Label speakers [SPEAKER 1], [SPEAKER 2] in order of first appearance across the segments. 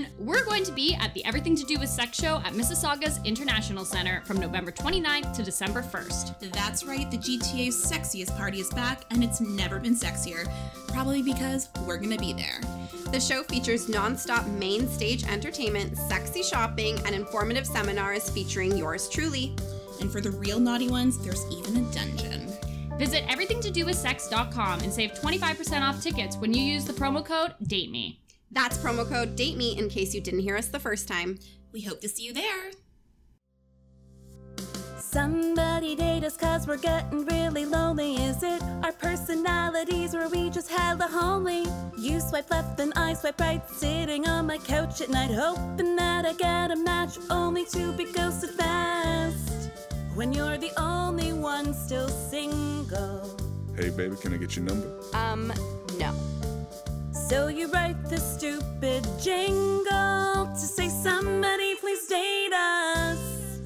[SPEAKER 1] everyone. We're going to be at the Everything to Do with Sex show at Mississauga's International Center from November 29th to December 1st.
[SPEAKER 2] That's right, the GTA's sexiest party is back, and it's never been sexier. Probably because we're gonna be there.
[SPEAKER 3] The show features non-stop main stage entertainment, sexy shopping, and informative seminars featuring yours truly.
[SPEAKER 2] And for the real naughty ones, there's even a dungeon.
[SPEAKER 1] Visit everythingtodowithsex.com and save 25% off tickets when you use the promo code DATEME.
[SPEAKER 3] That's promo code Date Me in case you didn't hear us the first time.
[SPEAKER 2] We hope to see you there.
[SPEAKER 4] Somebody date us cause we're getting really lonely. Is it our personalities or we just hella homely? You swipe left and I swipe right, sitting on my couch at night, hoping that I get a match, only to be ghosted fast. When you're the only one still single.
[SPEAKER 5] Hey, baby, can I get your number?
[SPEAKER 3] Um, no.
[SPEAKER 4] So you write the stupid jingle to say somebody please date us.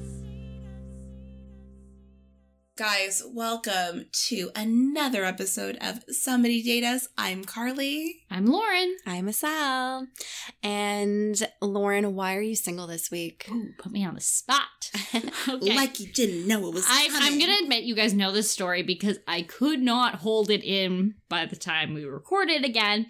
[SPEAKER 2] Guys, welcome to another episode of Somebody Date Us. I'm Carly.
[SPEAKER 1] I'm Lauren.
[SPEAKER 3] I'm Sal. And Lauren, why are you single this week?
[SPEAKER 1] Ooh, put me on the spot. Okay.
[SPEAKER 2] Like you didn't know it was
[SPEAKER 1] I, I'm gonna admit you guys know this story because I could not hold it in by the time we recorded it again.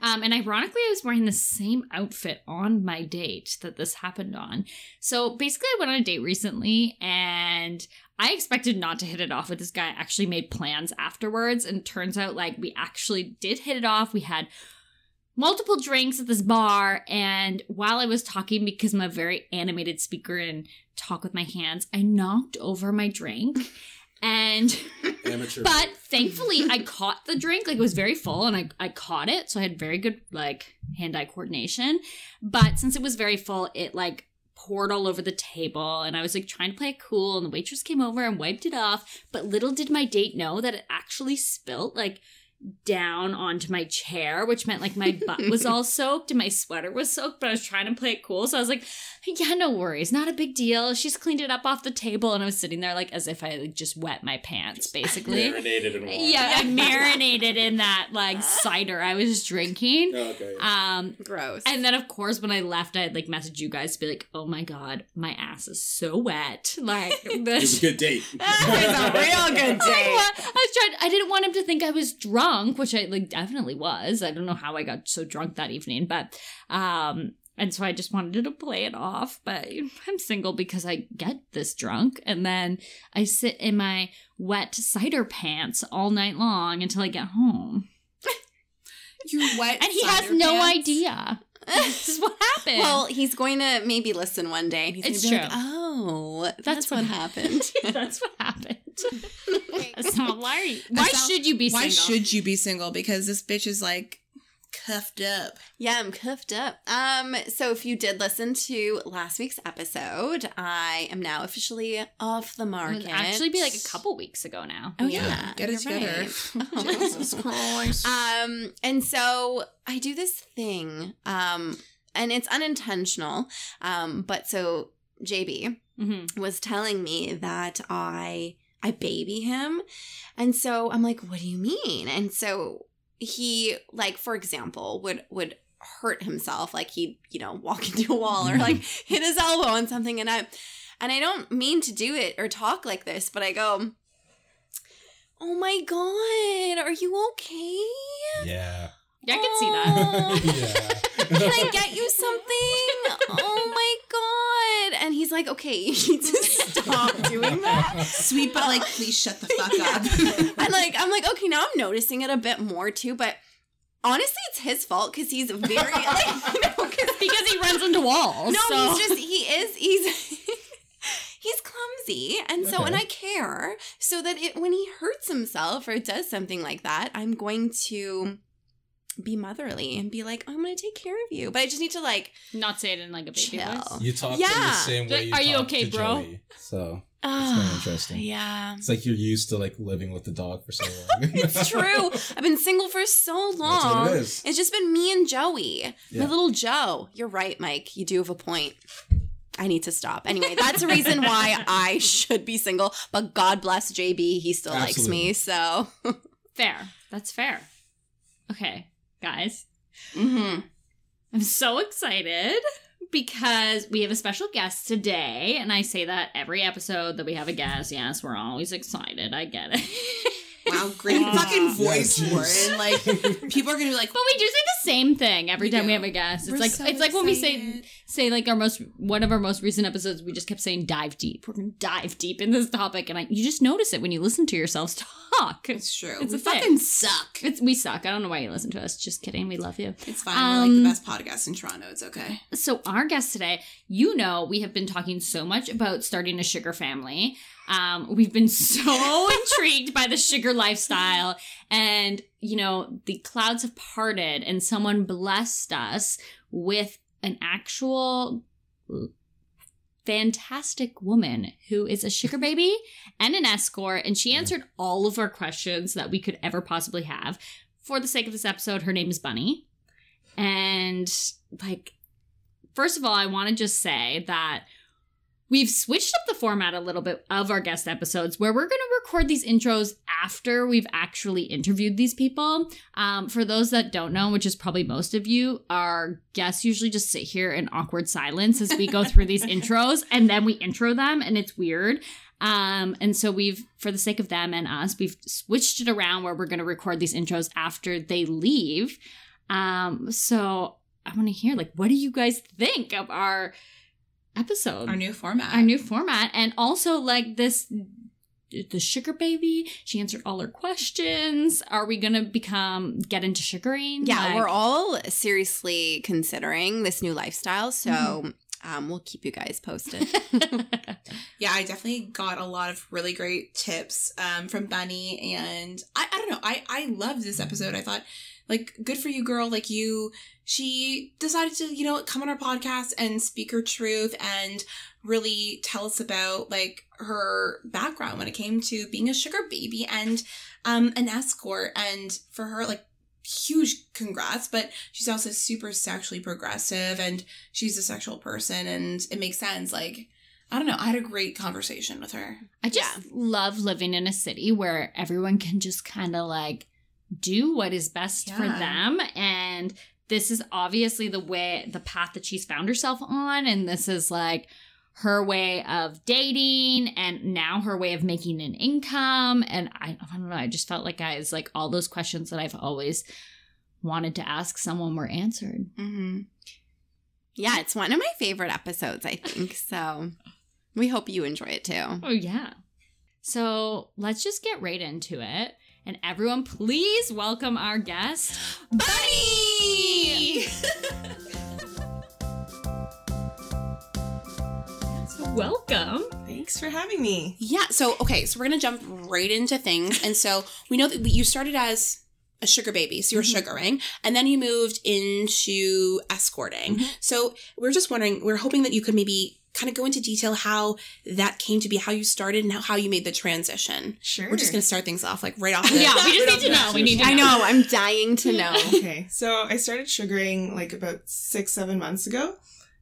[SPEAKER 1] Um, and ironically, I was wearing the same outfit on my date that this happened on. So basically, I went on a date recently and I expected not to hit it off with this guy. I actually made plans afterwards, and turns out like we actually did hit it off. We had multiple drinks at this bar, and while I was talking, because I'm a very animated speaker and talk with my hands, I knocked over my drink. And
[SPEAKER 5] Amateur.
[SPEAKER 1] but thankfully I caught the drink. Like it was very full and I, I caught it. So I had very good like hand-eye coordination. But since it was very full, it like poured all over the table and I was like trying to play it cool and the waitress came over and wiped it off. But little did my date know that it actually spilt like down onto my chair, which meant like my butt was all soaked and my sweater was soaked, but I was trying to play it cool. So I was like, yeah, no worries. Not a big deal. She's cleaned it up off the table. And I was sitting there like as if I like, just wet my pants, basically.
[SPEAKER 5] Marinated in water.
[SPEAKER 1] Yeah, I marinated in that like cider I was drinking.
[SPEAKER 5] Okay.
[SPEAKER 1] Um,
[SPEAKER 3] Gross.
[SPEAKER 1] and then of course when I left, I'd like messaged you guys to be like, "Oh my god, my ass is so wet." Like
[SPEAKER 5] it was
[SPEAKER 1] this.
[SPEAKER 5] a good date.
[SPEAKER 3] it was a real good date.
[SPEAKER 1] what? I was trying. I didn't want him to think I was drunk, which I like definitely was. I don't know how I got so drunk that evening, but um, and so I just wanted to play it off. But I'm single because I get this drunk, and then I sit in my wet cider pants all night long until I get home,
[SPEAKER 2] Your wet
[SPEAKER 1] and he has
[SPEAKER 2] cider
[SPEAKER 1] no
[SPEAKER 2] pants.
[SPEAKER 1] idea. this is what happened.
[SPEAKER 3] Well, he's going to maybe listen one day and he's
[SPEAKER 1] It's
[SPEAKER 3] be
[SPEAKER 1] true.
[SPEAKER 3] like, oh, that's,
[SPEAKER 1] That's
[SPEAKER 3] what
[SPEAKER 1] what-
[SPEAKER 3] happened.
[SPEAKER 1] that's what happened. so why? Why
[SPEAKER 2] That's
[SPEAKER 1] should you be
[SPEAKER 2] Why
[SPEAKER 1] single?
[SPEAKER 2] should you be single? Because this bitch is like cuffed up.
[SPEAKER 3] yeah, I'm cuffed up. Um, so if you did listen to last week's episode, I am now officially off the
[SPEAKER 1] It
[SPEAKER 3] market.
[SPEAKER 1] would actually be like a couple weeks ago now.
[SPEAKER 3] Oh
[SPEAKER 2] Yeah,
[SPEAKER 3] yeah,
[SPEAKER 2] get it
[SPEAKER 3] you're
[SPEAKER 2] together.
[SPEAKER 3] right. Oh.
[SPEAKER 2] Jesus Christ.
[SPEAKER 3] Um, and so I do this thing, um, and it's unintentional. Um, but so JB
[SPEAKER 1] Mm-hmm.
[SPEAKER 3] was telling me that I I baby him, and so I'm like, what do you mean? And so he like, for example, would would hurt himself, like he'd you know walk into a wall or like hit his elbow on something, and I and I don't mean to do it or talk like this, but I go. Oh my god, are you okay?
[SPEAKER 6] Yeah.
[SPEAKER 1] Yeah, I can see that.
[SPEAKER 6] Yeah.
[SPEAKER 3] Can I get you something? Oh my god. And he's like, okay, you need to stop doing that.
[SPEAKER 2] Sweet, but like, please shut the fuck up.
[SPEAKER 3] And like, I'm like, okay, now I'm noticing it a bit more too, but honestly, it's his fault because he's very like, you know, 'cause-
[SPEAKER 1] because he runs into walls.
[SPEAKER 3] no,
[SPEAKER 1] so.
[SPEAKER 3] he's just he is he's he's clumsy, and so and I care so that it when he hurts himself or does something like that, I'm going to be motherly and be like, I'm going to take care of you, but I just need to like,
[SPEAKER 1] not say it in like a baby
[SPEAKER 3] Chill.
[SPEAKER 1] voice.
[SPEAKER 6] You talk in
[SPEAKER 3] Yeah.
[SPEAKER 6] the same way you
[SPEAKER 1] Are you
[SPEAKER 6] talk
[SPEAKER 1] okay,
[SPEAKER 6] to
[SPEAKER 1] bro?
[SPEAKER 6] Joey. So it's
[SPEAKER 3] oh,
[SPEAKER 6] kind of ah, interesting.
[SPEAKER 3] yeah.
[SPEAKER 6] It's like you're used to like living with the dog for so long.
[SPEAKER 3] It's true. I've been single for so long.
[SPEAKER 6] That's what it is.
[SPEAKER 3] It's just been me and Joey.
[SPEAKER 6] Yeah.
[SPEAKER 3] My little Joe. You're right, Mike. You do have a point. I need to stop. Anyway, that's the reason why I should be single. But God bless JB. He still likes me. So,
[SPEAKER 1] Fair. That's fair. Okay, guys.
[SPEAKER 3] hmm
[SPEAKER 1] I'm so excited because we have a special guest today, and I say that every episode that we have a guest. Yes, we're always excited. I get it.
[SPEAKER 2] Wow, great
[SPEAKER 1] Aw.
[SPEAKER 2] fucking voice,
[SPEAKER 6] Yes.
[SPEAKER 2] Warren. Like people are gonna be like,
[SPEAKER 1] But we do say the same thing every
[SPEAKER 2] We
[SPEAKER 1] time we have a guest. It's
[SPEAKER 2] We're
[SPEAKER 1] like
[SPEAKER 2] so
[SPEAKER 1] it's like when we say
[SPEAKER 2] excited.
[SPEAKER 1] say like our most one of our most recent episodes. We just kept saying dive deep. We're gonna dive deep in this topic, and I you just notice it when you listen to yourselves talk.
[SPEAKER 2] It's true.
[SPEAKER 1] It's
[SPEAKER 2] we
[SPEAKER 1] a thing.
[SPEAKER 2] fucking suck.
[SPEAKER 1] It's we suck. I don't know why you listen to us. Just kidding. We love you.
[SPEAKER 2] It's fine. We're like the
[SPEAKER 1] Um,
[SPEAKER 2] best podcast in Toronto. It's okay.
[SPEAKER 1] So our guest today, you know, we have been talking so much about starting a sugar family. Um, we've been so intrigued by the sugar lifestyle, and you know, the clouds have parted, and someone blessed us with an actual fantastic woman who is a sugar baby and an escort, and she answered all of our questions that we could ever possibly have. For the sake of this episode, her name is Bunny. And like first of all, I want to just say that we've switched up the format a little bit of our guest episodes where we're going to record these intros after we've actually interviewed these people. Um, for those that don't know, which is probably most of you, our guests usually just sit here in awkward silence as we go through these intros and then we intro them and it's weird. Um, and so we've, for the sake of them and us, we've switched it around where we're going to record these intros after they leave. Um, so I want to hear like what do you guys think of our episode,
[SPEAKER 2] Our new format.
[SPEAKER 1] our new format, and also like this the sugar baby. She answered all her questions. Are we gonna become get into sugaring?
[SPEAKER 3] Yeah,
[SPEAKER 1] Like-
[SPEAKER 3] we're all seriously considering this new lifestyle, so
[SPEAKER 1] Mm-hmm.
[SPEAKER 3] um, we'll keep you guys posted.
[SPEAKER 2] yeah, I definitely got a lot of really great tips um, from Bunny, and I, I don't know, I I loved this episode. I thought, like, good for you, girl. Like you, she decided to, you know, come on our podcast and speak her truth and really tell us about like her background when it came to being a sugar baby and um an escort, and for her, like huge congrats but she's also super sexually progressive and she's a sexual person and it makes sense like I don't know. I had a great conversation with her.
[SPEAKER 1] I just
[SPEAKER 3] Yeah.
[SPEAKER 1] love living in a city where everyone can just kind of like do what is best for them. And this is obviously the way, the path that she's found herself on. And this is like her way of dating and now her way of making an income. And I, I don't know. I just felt like, guys, like all those questions that I've always wanted to ask someone were answered.
[SPEAKER 2] Mm-hmm.
[SPEAKER 3] yeah, it's one of my favorite episodes, I think. So we hope you enjoy it too.
[SPEAKER 1] Oh, yeah. So let's just get right into it. And everyone, please welcome our guest, Bunny! so welcome.
[SPEAKER 7] Thanks for having me.
[SPEAKER 2] Yeah. So okay. So we're gonna jump right into things, and so we know that you started as a sugar baby, so you were mm-hmm. sugaring, and then you moved into escorting. Mm-hmm. So we're just wondering, we're hoping that you could maybe kind of go into detail how that came to be, how you started, and how, how you made the transition.
[SPEAKER 7] Sure.
[SPEAKER 2] We're just gonna start things off like right off. The,
[SPEAKER 1] Yeah, we just
[SPEAKER 7] Right
[SPEAKER 1] need to know. We need to
[SPEAKER 3] I
[SPEAKER 1] know.
[SPEAKER 3] know, I'm dying to know.
[SPEAKER 7] okay. So I started sugaring like about six, seven months ago.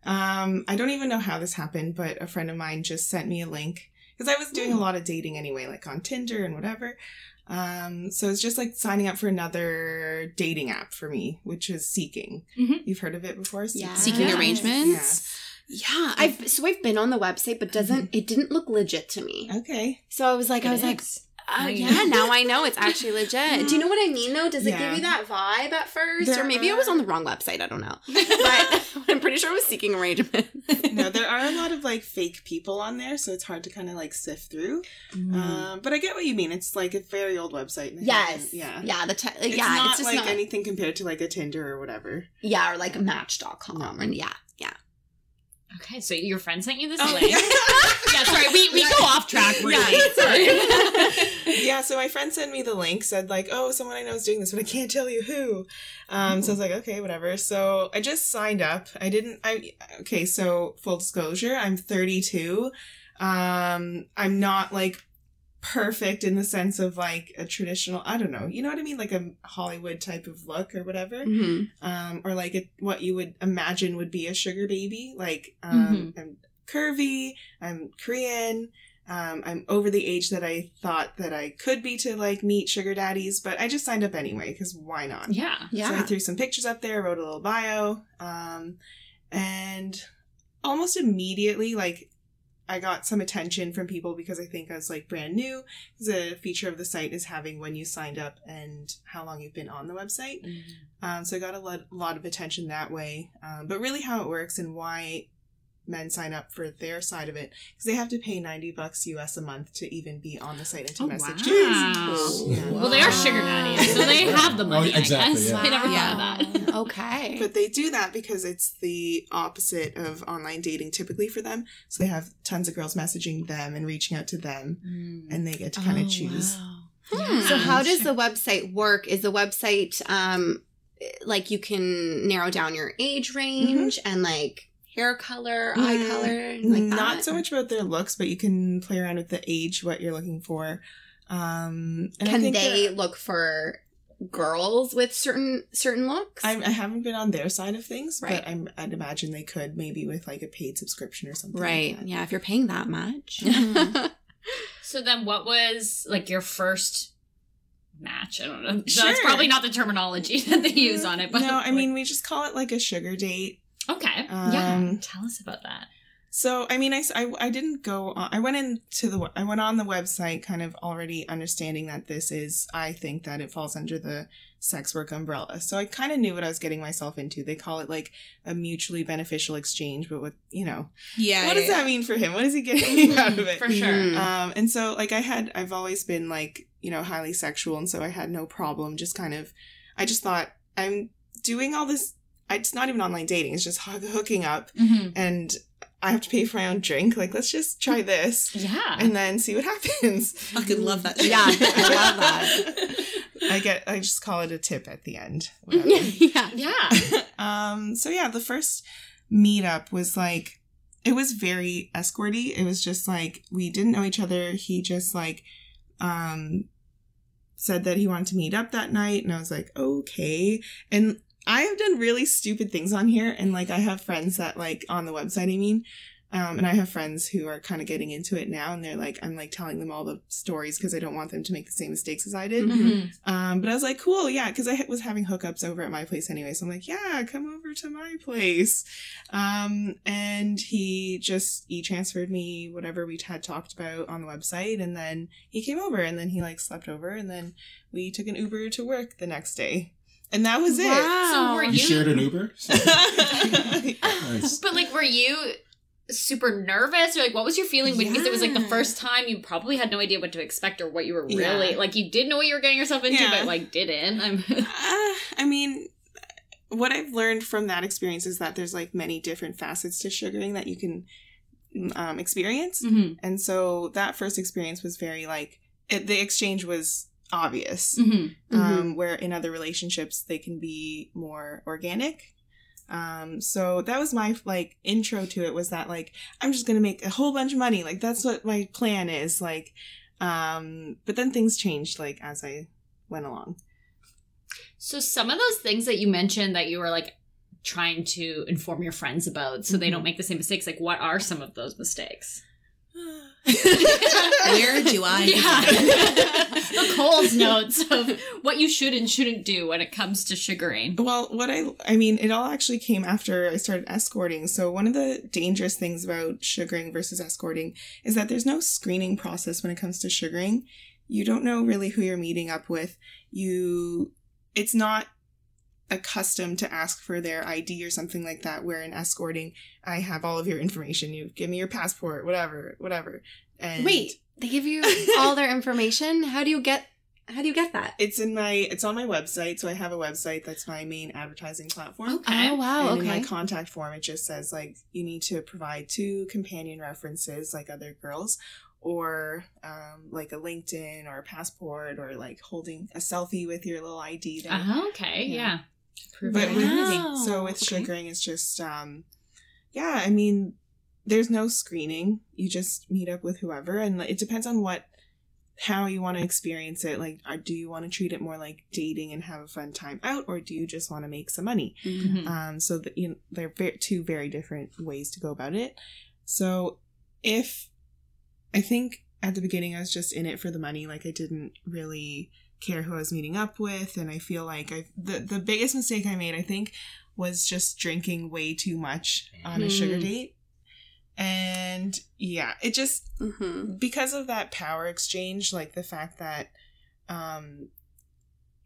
[SPEAKER 7] Um, I don't even know how this happened, but a friend of mine just sent me a link because I was doing a lot of dating anyway, like on Tinder and whatever. Um, so it's just like signing up for another dating app for me, which is Seeking.
[SPEAKER 1] Mhm.
[SPEAKER 7] You've heard of it before?
[SPEAKER 3] Yeah.
[SPEAKER 2] Seeking
[SPEAKER 1] Yes.
[SPEAKER 2] arrangements. Yeah.
[SPEAKER 3] I've so I've been on the website, but doesn't it didn't look legit to me.
[SPEAKER 7] Okay.
[SPEAKER 3] So I was like, I was like,
[SPEAKER 2] is.
[SPEAKER 1] Now you
[SPEAKER 3] yeah, now I know it's actually legit. Do you know what I mean though? Does it give you that vibe at first,
[SPEAKER 7] There
[SPEAKER 3] or maybe I was on the wrong website? I don't know, but I'm pretty sure it was seeking arrangement.
[SPEAKER 7] no, there are a lot of like fake people on there, so it's hard to kind of like sift through.
[SPEAKER 1] Mm.
[SPEAKER 7] Um, but I get what you mean. It's like a very old website.
[SPEAKER 3] yes,
[SPEAKER 7] Yeah.
[SPEAKER 3] yeah, the te-
[SPEAKER 7] It's
[SPEAKER 3] yeah,
[SPEAKER 7] not
[SPEAKER 3] it's just
[SPEAKER 7] like
[SPEAKER 3] not
[SPEAKER 7] anything compared to like a Tinder or whatever.
[SPEAKER 3] yeah, or like Match.com,
[SPEAKER 7] No.
[SPEAKER 3] and yeah, yeah.
[SPEAKER 1] Okay, so your friend sent you this
[SPEAKER 7] Oh,
[SPEAKER 1] link.
[SPEAKER 7] yeah.
[SPEAKER 1] yeah, sorry, we, we go off track really.
[SPEAKER 7] Yeah,
[SPEAKER 1] sorry.
[SPEAKER 7] yeah, so my friend sent me the link, said like, "Oh, someone I know is doing this, but I can't tell you who." Um, so I was like, "Okay, whatever." So I just signed up. I didn't. I okay. So full disclosure, I'm 32. Um, I'm not like perfect in the sense of like a traditional. I don't know. You know what I mean? Like a Hollywood type of look or whatever.
[SPEAKER 3] hmm
[SPEAKER 7] um, or like a, what you would imagine would be a sugar baby. Like um, I'm curvy, I'm Korean, Um, I'm over the age that I thought that I could be to like meet sugar daddies, but I just signed up anyway because why not?
[SPEAKER 1] Yeah.
[SPEAKER 7] So I threw some pictures up there, wrote a little bio, um, and almost immediately, like, I got some attention from people because I think I was like brand new. The feature of the site is having when you signed up and how long you've been on the website. Um, so I got a lot, lot of attention that way. Um, but really, how it works and why men sign up for their side of it because they have to pay 90 bucks US a month to even be on the site and to
[SPEAKER 1] Oh,
[SPEAKER 7] message
[SPEAKER 1] wow.
[SPEAKER 7] kids. Yeah.
[SPEAKER 1] Well, they are sugar daddies, so they have the money.
[SPEAKER 6] Oh, exactly,
[SPEAKER 1] I guess.
[SPEAKER 6] yeah.
[SPEAKER 1] I never
[SPEAKER 2] Yeah.
[SPEAKER 1] thought of that.
[SPEAKER 3] okay.
[SPEAKER 7] But they do that because it's the opposite of online dating typically for them. So they have tons of girls messaging them and reaching out to them, and they get to kind of choose.
[SPEAKER 3] Hmm. So how does the website work? Is the website um like you can narrow down your age range and like hair color, eye
[SPEAKER 7] Mm,
[SPEAKER 3] color, like
[SPEAKER 7] Not
[SPEAKER 3] that?
[SPEAKER 7] so much about their looks, but you can play around with the age, what you're looking for. Um, and I
[SPEAKER 3] Can
[SPEAKER 7] think
[SPEAKER 3] they look for girls with certain certain looks?
[SPEAKER 7] I, I haven't been on their side of things,
[SPEAKER 3] Right.
[SPEAKER 7] but I'm, I'd imagine they could maybe with like a paid subscription or something.
[SPEAKER 3] right.
[SPEAKER 7] that.
[SPEAKER 3] yeah, if you're paying that much.
[SPEAKER 7] Mhm.
[SPEAKER 1] So then, what was like your first match? I don't know.
[SPEAKER 7] Sure.
[SPEAKER 1] That's probably not the terminology that they use on it. But
[SPEAKER 7] no, I mean we just call it like a sugar date.
[SPEAKER 1] Okay, yeah.
[SPEAKER 7] Um,
[SPEAKER 1] Tell us about that.
[SPEAKER 7] So I mean, I I didn't go. On, I went into the I went on the website, kind of already understanding that this is. I think that it falls under the sex work umbrella. So I kind of knew what I was getting myself into. They call it like a mutually beneficial exchange, but with you know,
[SPEAKER 2] Yeah.
[SPEAKER 7] what
[SPEAKER 2] yeah,
[SPEAKER 7] does
[SPEAKER 2] yeah.
[SPEAKER 7] that mean for him? What is he getting out of it?
[SPEAKER 1] For sure.
[SPEAKER 3] Mhm.
[SPEAKER 7] Um, and so like I had, I've always been like, you know, highly sexual. And so I had no problem just kind of, I just thought I'm doing all this. I- It's not even online dating. It's just hoo- hooking up
[SPEAKER 1] Mhm.
[SPEAKER 7] and I have to pay for my own drink. Like, let's just try this
[SPEAKER 1] Yeah.
[SPEAKER 7] and then see what happens.
[SPEAKER 2] I could love that.
[SPEAKER 3] Yeah, I love that.
[SPEAKER 7] I get, I just call it a tip at the end. whatever.
[SPEAKER 3] yeah.
[SPEAKER 1] yeah.
[SPEAKER 7] um, so yeah, the first meetup was like, it was very escorty. It was just like, we didn't know each other. He just like, um, said that he wanted to meet up that night. And I was like, okay. And I have done really stupid things on here. And like, I have friends that like on the website, I mean, um, and I have friends who are kind of getting into it now. And they're like, I'm like telling them all the stories because I don't want them to make the same mistakes as I did.
[SPEAKER 1] Mhm.
[SPEAKER 7] Um, but I was like, cool, yeah, because I was having hookups over at my place anyway. So I'm like, yeah, come over to my place. Um, and he just he transferred me whatever we had talked about on the website, and then he came over, and then he like slept over, and then we took an Uber to work the next day, and that was
[SPEAKER 1] So were
[SPEAKER 6] You
[SPEAKER 1] you,
[SPEAKER 6] shared an Uber?
[SPEAKER 7] it.
[SPEAKER 6] Nice.
[SPEAKER 1] But like, were you super nervous, or like, what was your feeling? when Because it was like the first time you probably had no idea what to expect or what you were
[SPEAKER 7] Yeah.
[SPEAKER 1] really like. You did know what you were getting yourself into,
[SPEAKER 7] Yeah.
[SPEAKER 1] but like didn't. I'm.
[SPEAKER 7] Uh, I mean, what I've learned from that experience is that there's like many different facets to sugaring that you can um, experience.
[SPEAKER 1] Mhm.
[SPEAKER 7] And so that first experience was very like it, the exchange was obvious.
[SPEAKER 1] Mhm.
[SPEAKER 7] Um, where in other relationships they can be more organic. Um, so that was my like intro to it was that like I'm just gonna make a whole bunch of money. Like that's what my plan is. Like, um, but then things changed like as I went along.
[SPEAKER 1] So some of those things that you mentioned that you were like trying to inform your friends about, so they don't make the same mistakes. Like, what are some of those mistakes?
[SPEAKER 2] Where do I?
[SPEAKER 1] Yeah. the Cole's notes of what you should and shouldn't do when it comes to sugaring.
[SPEAKER 7] Well, what I I mean, it all actually came after I started escorting. So one of the dangerous things about sugaring versus escorting is that there's no screening process when it comes to sugaring. You don't know really who you're meeting up with. You it's not accustomed to ask for their ID or something like that where in escorting I have all of your information. You give me your passport, whatever, whatever. And
[SPEAKER 3] Wait, they give you all their information? How do you get how do you get that?
[SPEAKER 7] it's in my it's on my website, so I have a website that's my main advertising platform.
[SPEAKER 1] Okay.
[SPEAKER 3] Oh wow,
[SPEAKER 7] and in my contact form, it just says like you need to provide two companion references, like other girls, or um, like a LinkedIn or a passport, or like holding a selfie with your little ID. There.
[SPEAKER 1] Uh-huh, okay,
[SPEAKER 7] Yeah.
[SPEAKER 1] yeah. Prove
[SPEAKER 7] But
[SPEAKER 1] it.
[SPEAKER 7] with, so with
[SPEAKER 3] okay.
[SPEAKER 7] sugaring, it's just um, yeah. I mean, there's no screening. You just meet up with whoever, and it depends on what how you want to experience it. Like, uh, do you want to treat it more like dating and have a fun time out, or do you just want to make some money?
[SPEAKER 1] Mhm.
[SPEAKER 7] Um, so that you know, they're very, two very different ways to go about it. So if I think at the beginning I was just in it for the money. Like I didn't really care who I was meeting up with, and I feel like I the the biggest mistake I made I think was just drinking way too much on a sugar
[SPEAKER 3] Hmm.
[SPEAKER 7] date. And yeah, it just
[SPEAKER 3] Mm-hmm.
[SPEAKER 7] because of that power exchange, like the fact that um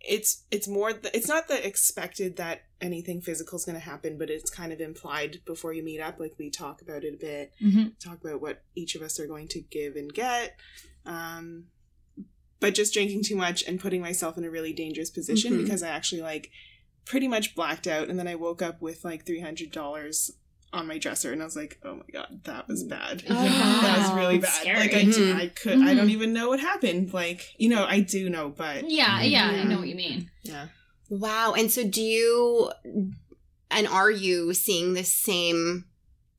[SPEAKER 7] it's it's more th- it's not the expected that anything physical is going to happen but it's kind of implied before you meet up like we talk about it a bit
[SPEAKER 1] Mm-hmm.
[SPEAKER 7] talk about what each of us are going to give and get um but just drinking too much and putting myself in a really dangerous position
[SPEAKER 3] Mhm.
[SPEAKER 7] because i actually like pretty much blacked out and then i woke up with like $300 on my dresser and i was like oh my god that was bad
[SPEAKER 1] Yeah.
[SPEAKER 7] that was really bad
[SPEAKER 1] Scary.
[SPEAKER 7] like I, d-
[SPEAKER 3] Mhm.
[SPEAKER 7] I could i don't
[SPEAKER 1] Mhm.
[SPEAKER 7] even know what happened like you know i do know but
[SPEAKER 1] Yeah, yeah, I know what you mean.
[SPEAKER 7] yeah
[SPEAKER 3] Wow. And so do you and are you seeing the same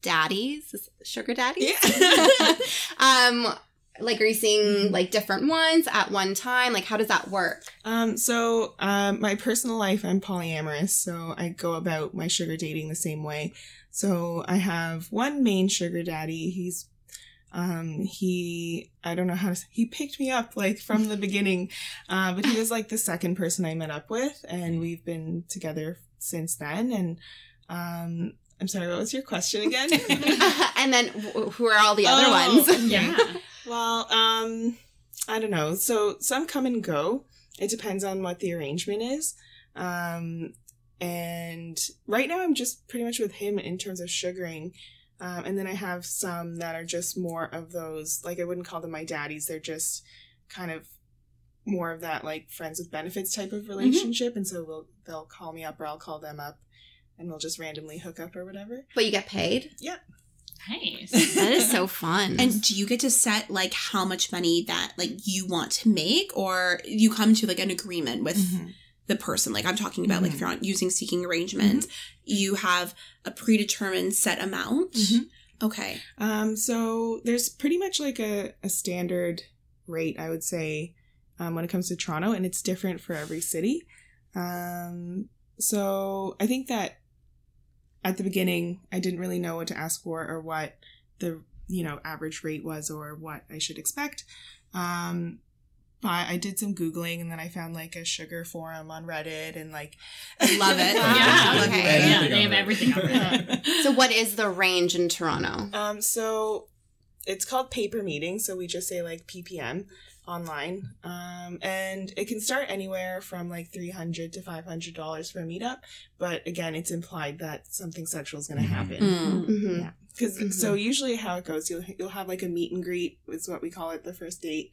[SPEAKER 3] daddies? Sugar daddies?
[SPEAKER 7] Yeah.
[SPEAKER 3] um like are you seeing
[SPEAKER 7] Mhm.
[SPEAKER 3] like different ones at one time? Like how does that work?
[SPEAKER 7] Um, so um, my personal life, I'm polyamorous, so I go about my sugar dating the same way. So I have one main sugar daddy. He's um he I don't know how to s- he picked me up like from the beginning, uh, but he was like the second person I met up with, and we've been together since then. And um, I'm sorry, what was your question again?
[SPEAKER 3] and then wh- who are all the other
[SPEAKER 7] Oh,
[SPEAKER 3] ones?
[SPEAKER 1] Yeah.
[SPEAKER 7] Well, um, I don't know. So some come and go. It depends on what the arrangement is. Um, and right now I'm just pretty much with him in terms of sugaring. Um, and then I have some that are just more of those, like I wouldn't call them my daddies. They're just kind of more of that like friends with benefits type of relationship. And so we'll, they'll call me up or I'll call them up and we'll just randomly hook up or whatever.
[SPEAKER 3] But you get paid?
[SPEAKER 1] Nice.
[SPEAKER 3] That is so fun.
[SPEAKER 2] And do you get to set like how much money that like you want to make, or you come to like an agreement with
[SPEAKER 7] Mm-hmm.
[SPEAKER 2] the person? Like I'm talking about, like if
[SPEAKER 7] Mhm.
[SPEAKER 2] you're on using seeking arrangements, you have a predetermined set amount.
[SPEAKER 7] Mhm.
[SPEAKER 2] Okay.
[SPEAKER 7] Um, so there's pretty much like a, a standard rate, I would say, um, when it comes to Toronto, and it's different for every city. Um, so I think that at the beginning, I didn't really know what to ask for or what the you know average rate was or what I should expect. Um, but I did some googling and then I found like a sugar forum on Reddit and like
[SPEAKER 2] Love it.
[SPEAKER 1] Yeah.
[SPEAKER 2] Love
[SPEAKER 3] okay.
[SPEAKER 1] Yeah, they have everything on there.
[SPEAKER 3] so what is the range in Toronto?
[SPEAKER 7] Um, so it's called pay per meeting, so we just say like PPM online. Um, and it can start anywhere from like three hundred to five hundred dollars for a meetup. But again, it's implied that something sexual is going to
[SPEAKER 6] Mhm.
[SPEAKER 7] happen.
[SPEAKER 2] Mm.
[SPEAKER 3] Mhm.
[SPEAKER 7] Yeah. Because so usually how it goes, you'll you'll have like a meet and greet is what we call it, the first date.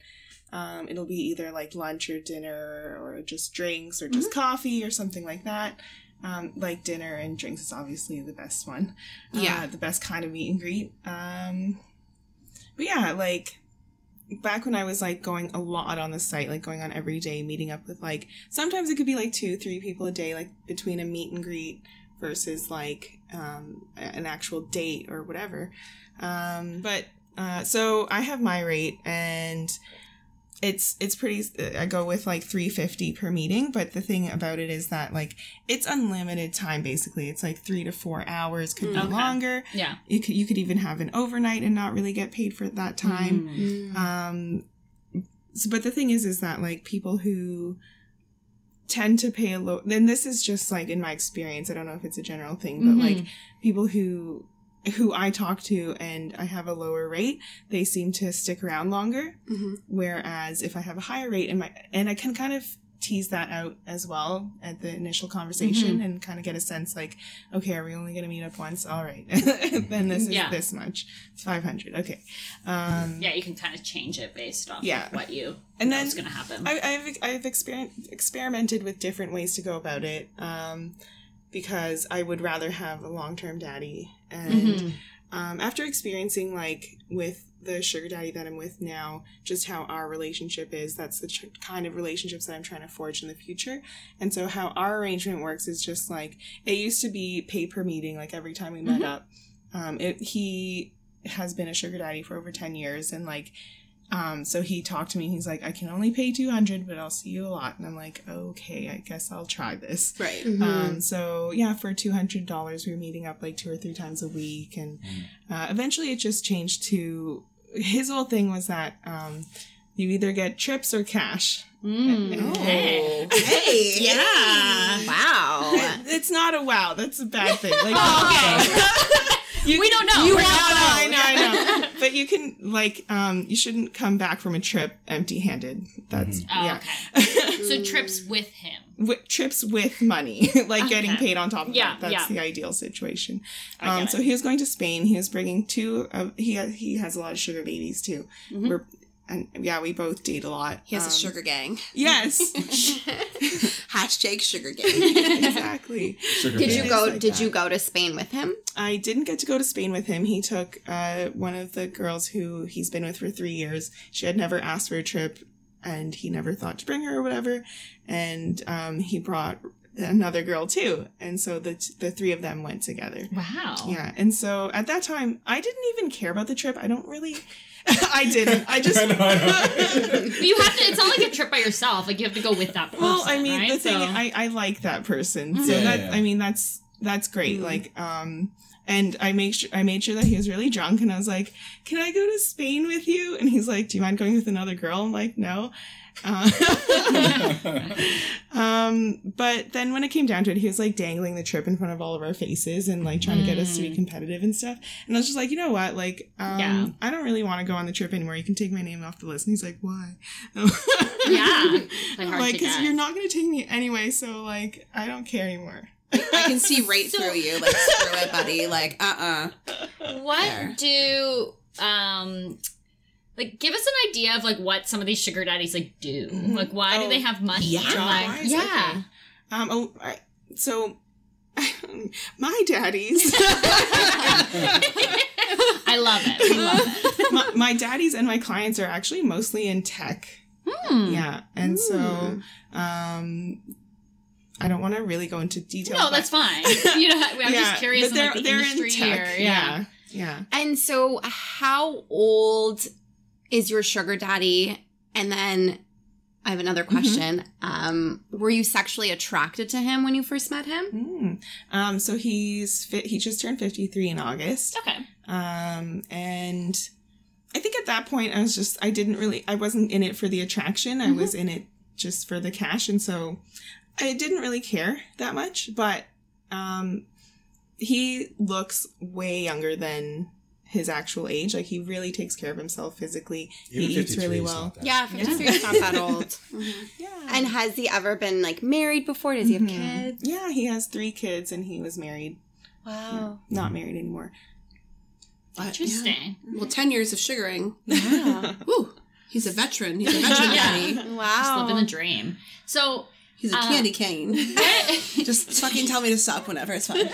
[SPEAKER 7] Um, it'll be either like lunch or dinner or just drinks or just coffee or something like that. Um, like dinner and drinks is obviously the best one.
[SPEAKER 3] Yeah.
[SPEAKER 7] Uh, the best kind of meet and greet. Um, but yeah, like back when I was like going a lot on the site, like going on every day, meeting up with like sometimes it could be like two, three people a day, like between a meet and greet versus like um, an actual date or whatever. Um, but uh, so I have my rate and it's it's pretty I go with like 350 per meeting but the thing about it is that like it's unlimited time basically it's like 3 to 4 hours could be
[SPEAKER 1] Okay.
[SPEAKER 7] longer
[SPEAKER 1] Yeah.
[SPEAKER 7] you could you could even have an overnight and not really get paid for that time
[SPEAKER 1] Mm.
[SPEAKER 7] um so, but the thing is is that like people who tend to pay a low and this is just like in my experience i don't know if it's a general thing but
[SPEAKER 1] Mhm.
[SPEAKER 7] like people who who i talk to and i have a lower rate they seem to stick around longer
[SPEAKER 3] Mhm.
[SPEAKER 7] whereas if i have a higher rate and my and i can kind of tease that out as well at the initial conversation
[SPEAKER 1] Mm-hmm.
[SPEAKER 7] and kind of get a sense like okay are we only going to meet up once all right then this is
[SPEAKER 1] Yeah.
[SPEAKER 7] this much it's 500 okay um
[SPEAKER 1] Yeah, you can kind of change it based off
[SPEAKER 7] Yeah.
[SPEAKER 1] of what you
[SPEAKER 7] And then
[SPEAKER 1] is going to happen.
[SPEAKER 7] I, I've I've exper- experimented with different ways to go about it, um, because I would rather have a long term daddy. And
[SPEAKER 1] Mhm.
[SPEAKER 7] um, after experiencing like with the sugar daddy that I'm with now, just how our relationship is, that's the tr- kind of relationships that I'm trying to forge in the future. And so how our arrangement works is just like it used to be pay per meeting, like every time we met
[SPEAKER 1] Mhm.
[SPEAKER 7] up. Um, it, he has been a sugar daddy for over ten years, and like um, so he talked to me. He's like, I can only pay two hundred, but I'll see you a lot. And I'm like, okay, I guess I'll try this.
[SPEAKER 2] Right.
[SPEAKER 3] Mhm.
[SPEAKER 7] Um, so yeah, for two hundred dollars, we were meeting up like two or three times a week, and uh, eventually it just changed to his whole thing was that um, you either get trips or cash.
[SPEAKER 1] Mm.
[SPEAKER 3] Oh.
[SPEAKER 2] Hey,
[SPEAKER 1] Yeah.
[SPEAKER 3] Wow.
[SPEAKER 7] It's not a wow. That's a bad thing. Like,
[SPEAKER 1] Oh,
[SPEAKER 7] you,
[SPEAKER 1] We don't know.
[SPEAKER 7] You
[SPEAKER 1] We're
[SPEAKER 7] know,
[SPEAKER 1] not
[SPEAKER 7] I
[SPEAKER 1] know.
[SPEAKER 7] know, I know. But you can like, um, you shouldn't come back from a trip empty-handed. That's
[SPEAKER 1] Oh,
[SPEAKER 7] yeah.
[SPEAKER 1] okay. So trips with him.
[SPEAKER 7] Wi- trips with money, like getting paid on top of
[SPEAKER 1] Yeah,
[SPEAKER 7] that. That's
[SPEAKER 1] yeah.
[SPEAKER 7] the ideal situation. Um, so
[SPEAKER 1] it.
[SPEAKER 7] he was going to Spain. He was bringing two. Of, he he has a lot of sugar babies too.
[SPEAKER 1] Mm-hmm.
[SPEAKER 7] We're and yeah, we both date a lot.
[SPEAKER 2] He has a
[SPEAKER 7] Um,
[SPEAKER 2] sugar gang.
[SPEAKER 7] Yes,
[SPEAKER 2] Hashtag sugar gang.
[SPEAKER 7] exactly.
[SPEAKER 6] Sugar
[SPEAKER 3] Did
[SPEAKER 6] baby.
[SPEAKER 3] you go
[SPEAKER 7] like
[SPEAKER 3] did
[SPEAKER 7] that.
[SPEAKER 3] you go to Spain with him?
[SPEAKER 7] I didn't get to go to Spain with him. He took uh, one of the girls who he's been with for three years. She had never asked for a trip, and he never thought to bring her or whatever. And um, he brought another girl too, and so the the three of them went together.
[SPEAKER 1] Wow.
[SPEAKER 7] Yeah, and so at that time, I didn't even care about the trip. I don't really. I didn't. I just.
[SPEAKER 6] I know, I know.
[SPEAKER 1] You have to. It's not like a trip by yourself. Like you have to go with that person.
[SPEAKER 7] well, I mean,
[SPEAKER 1] right?
[SPEAKER 7] the thing
[SPEAKER 1] So-
[SPEAKER 7] I I like that person, so
[SPEAKER 6] Yeah,
[SPEAKER 7] that
[SPEAKER 6] yeah.
[SPEAKER 7] I mean that's that's great.
[SPEAKER 1] Mm-hmm.
[SPEAKER 7] Like um. And I make sure I made sure that he was really drunk, and I was like, "Can I go to Spain with you?" And he's like, "Do you mind going with another girl?" I'm like, "No." Uh, um, but then when it came down to it, he was like dangling the trip in front of all of our faces and like trying to get us to be competitive and stuff. And I was just like, you know what? Like, um,
[SPEAKER 1] Yeah.
[SPEAKER 7] I don't really want to go on the trip anymore. You can take my name off the list. And he's like, why?
[SPEAKER 1] yeah, like hard
[SPEAKER 7] like, because you're not going to take me anyway. So like, I don't care anymore.
[SPEAKER 2] I can see right
[SPEAKER 1] So-
[SPEAKER 2] through you. Like, screw it, buddy. Like, uh uh
[SPEAKER 1] What
[SPEAKER 2] There.
[SPEAKER 1] do um like give us an idea of like what some of these sugar daddies like do? Like why do
[SPEAKER 7] Oh,
[SPEAKER 1] they have money?
[SPEAKER 2] yeah.
[SPEAKER 1] Like, yeah.
[SPEAKER 7] Okay. Um, oh, I, so my daddies,
[SPEAKER 1] I love it. I love it.
[SPEAKER 7] my, my daddies and my clients are actually mostly in tech.
[SPEAKER 1] Hmm.
[SPEAKER 7] Yeah. And so, um, I don't want to really go into detail.
[SPEAKER 1] No, that's fine. You know, I'm just curious
[SPEAKER 7] but
[SPEAKER 1] in like, the industry here. Yeah.
[SPEAKER 7] Yeah. Yeah.
[SPEAKER 3] And so how old is your sugar daddy? And then I have another question. Um, were you sexually attracted to him when you first met him?
[SPEAKER 7] Mm. Um, so he's fit, he just turned 53 in August.
[SPEAKER 1] Okay.
[SPEAKER 7] Um, and I think at that point I was just, I didn't really, I wasn't in it for the attraction. I was in it just for the cash. And so I didn't really care that much, but, um, he looks way younger than his actual age. Like he really takes care of himself physically.
[SPEAKER 6] Even
[SPEAKER 7] he eats really well.
[SPEAKER 6] not that.
[SPEAKER 3] Yeah, 53 is not that old. Mhm.
[SPEAKER 7] Yeah.
[SPEAKER 3] And has he ever been like married before? Does he have
[SPEAKER 7] Mhm.
[SPEAKER 3] kids?
[SPEAKER 7] Yeah, he has three kids and he was married.
[SPEAKER 3] Wow.
[SPEAKER 7] Not married anymore.
[SPEAKER 2] But,
[SPEAKER 1] Interesting.
[SPEAKER 2] yeah. Well, 10 years of sugaring.
[SPEAKER 3] Yeah.
[SPEAKER 2] Woo. He's a veteran. He's a veteran,
[SPEAKER 1] Yeah.
[SPEAKER 2] daddy.
[SPEAKER 1] Just
[SPEAKER 3] wow.
[SPEAKER 1] living a dream. So
[SPEAKER 2] He's a
[SPEAKER 1] Uh,
[SPEAKER 2] candy cane. Just fucking tell me to stop whenever. It's fine.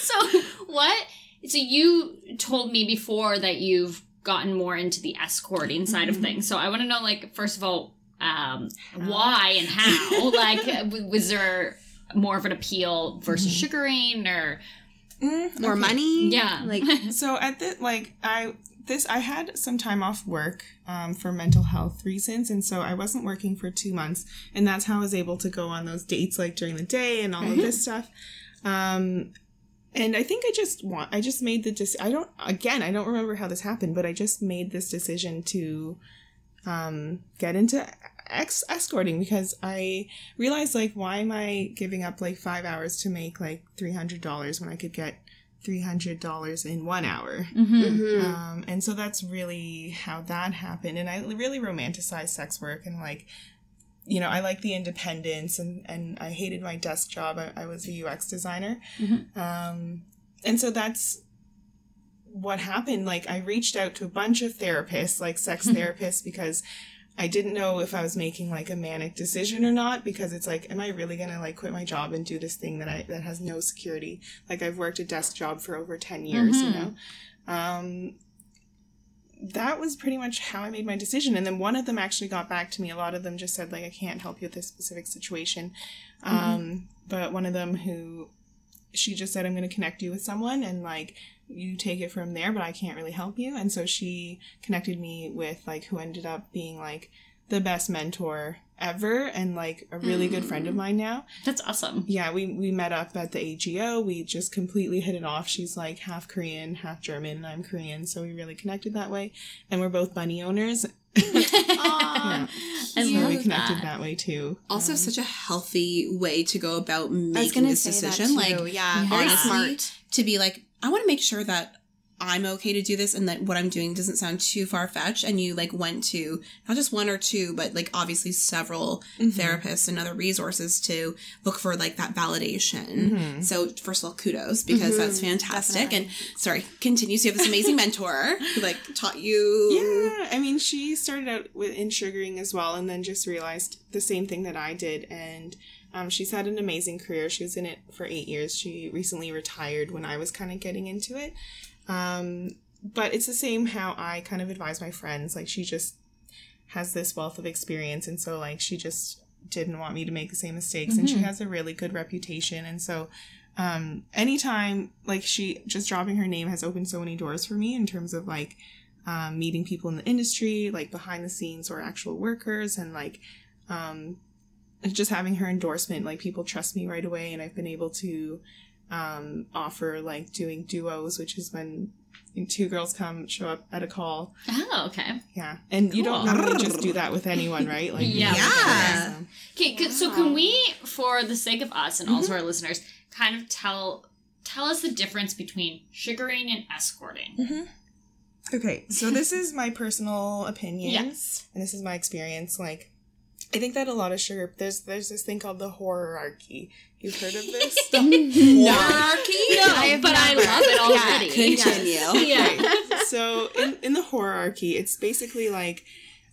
[SPEAKER 1] so what so you told me before that you've gotten more into the escorting side of things. So i want to know like first of all um why and how? Like was there more of an appeal versus sugaring or?
[SPEAKER 7] Mm,
[SPEAKER 3] More
[SPEAKER 7] okay.
[SPEAKER 3] money?
[SPEAKER 1] yeah.
[SPEAKER 3] Like,
[SPEAKER 7] So at the like I this I had some time off work um, for mental health reasons, and so I wasn't working for two months, and that's how I was able to go on those dates like during the day and all of this stuff. Um, and I think I just want I just made the dis- I don't again I don't remember how this happened, but I just made this decision to um, get into ex- escorting because I realized like why am I giving up like five hours to make like three hundred dollars when I could get three hundred dollars in one hour.
[SPEAKER 1] mm-hmm.
[SPEAKER 3] mhm.
[SPEAKER 7] Um, and so that's really how that happened. And I really romanticized sex work and like, you know, I like the independence and, and I hated my desk job. I, I was a UX designer.
[SPEAKER 1] Mhm.
[SPEAKER 7] Um, and so that's what happened. Like I reached out to a bunch of therapists, like sex therapists, because I didn't know if I was making like a manic decision or not because it's like, am I really gonna like quit my job and do this thing that I that has no security? Like I've worked a desk job for over ten years, you
[SPEAKER 1] Mhm.
[SPEAKER 7] know. Um, that was pretty much how I made my decision. And then one of them actually got back to me. A lot of them just said like, I can't help you with this specific situation. Um, but one of them who she just said, I'm going to connect you with someone and like you take it from there, but I can't really help you. And so she connected me with like who ended up being like the best mentor ever and like a really good friend of mine now.
[SPEAKER 1] That's awesome.
[SPEAKER 7] Yeah, we we met up at the AGO. We just completely hit it off. She's like half Korean, half German, and I'm Korean, so we really connected that way. And we're both bunny owners.
[SPEAKER 1] Aw, I
[SPEAKER 7] so
[SPEAKER 1] love
[SPEAKER 7] we connected
[SPEAKER 1] that.
[SPEAKER 7] that. way too.
[SPEAKER 2] Also,
[SPEAKER 7] Um,
[SPEAKER 2] such a healthy way to go about
[SPEAKER 3] I was
[SPEAKER 2] making this
[SPEAKER 3] say
[SPEAKER 2] decision.
[SPEAKER 3] that too.
[SPEAKER 2] Like,
[SPEAKER 3] yeah,
[SPEAKER 1] Yeah.
[SPEAKER 3] very
[SPEAKER 2] honestly,
[SPEAKER 3] smart.
[SPEAKER 2] to be like, I want to make sure that I'm okay to do this and that what I'm doing doesn't sound too far fetched. And you like went to not just one or two, but like obviously several
[SPEAKER 7] Mhm.
[SPEAKER 2] therapists and other resources to look for like that validation.
[SPEAKER 7] Mhm.
[SPEAKER 2] So first of all, kudos because that's
[SPEAKER 3] Mhm,
[SPEAKER 2] fantastic.
[SPEAKER 3] definitely.
[SPEAKER 2] And sorry, continue. So you have this amazing mentor who like taught you.
[SPEAKER 7] Yeah, I mean, she started out with in sugaring as well, and then just realized the same thing that I did. And um, she's had an amazing career. She was in it for eight years. She recently retired when I was kind of getting into it. Um, but it's the same how I kind of advise my friends. Like she just has this wealth of experience, and so like she just didn't want me to make the same mistakes, and she
[SPEAKER 1] Mhm.
[SPEAKER 7] has a really good reputation, and so. Um, anytime like she just dropping her name has opened so many doors for me in terms of like um, meeting people in the industry, like behind the scenes or actual workers, and like um, just having her endorsement. Like people trust me right away, and I've been able to um, offer like doing duos, which is when two girls come show up at a call.
[SPEAKER 1] Oh, okay.
[SPEAKER 7] Yeah, and you don't normally just do that with anyone, right? Like
[SPEAKER 1] Yeah.
[SPEAKER 2] Yeah.
[SPEAKER 7] So-
[SPEAKER 1] Okay, c- so can we, for the sake of us and also our listeners, kind of tell tell us the difference between sugaring and escorting?
[SPEAKER 7] Okay, so this is my personal opinion.
[SPEAKER 1] Yes.
[SPEAKER 7] and this is my experience like i think that a lot of sugar there's there's this thing called the whorearchy you've heard of this
[SPEAKER 2] Hierarchy?
[SPEAKER 1] No,
[SPEAKER 3] I have
[SPEAKER 1] but I love it already.
[SPEAKER 2] Continue.
[SPEAKER 1] Yeah.
[SPEAKER 7] Okay, so in, in the whorearchy it's basically like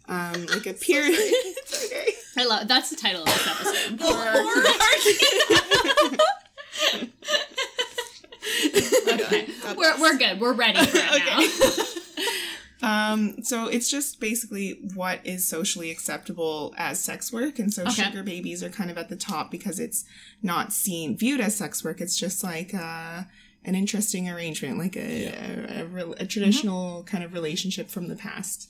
[SPEAKER 7] um like a pyramid It's okay.
[SPEAKER 1] I love that's the title of this episode. okay. We're, we're good. We're ready for it now.
[SPEAKER 7] Um so it's just basically what is socially acceptable as sex work and so
[SPEAKER 1] Okay.
[SPEAKER 7] sugar babies are kind of at the top because it's not seen viewed as sex work it's just like uh an interesting arrangement like a, a, a, rel- a traditional kind of relationship from the past.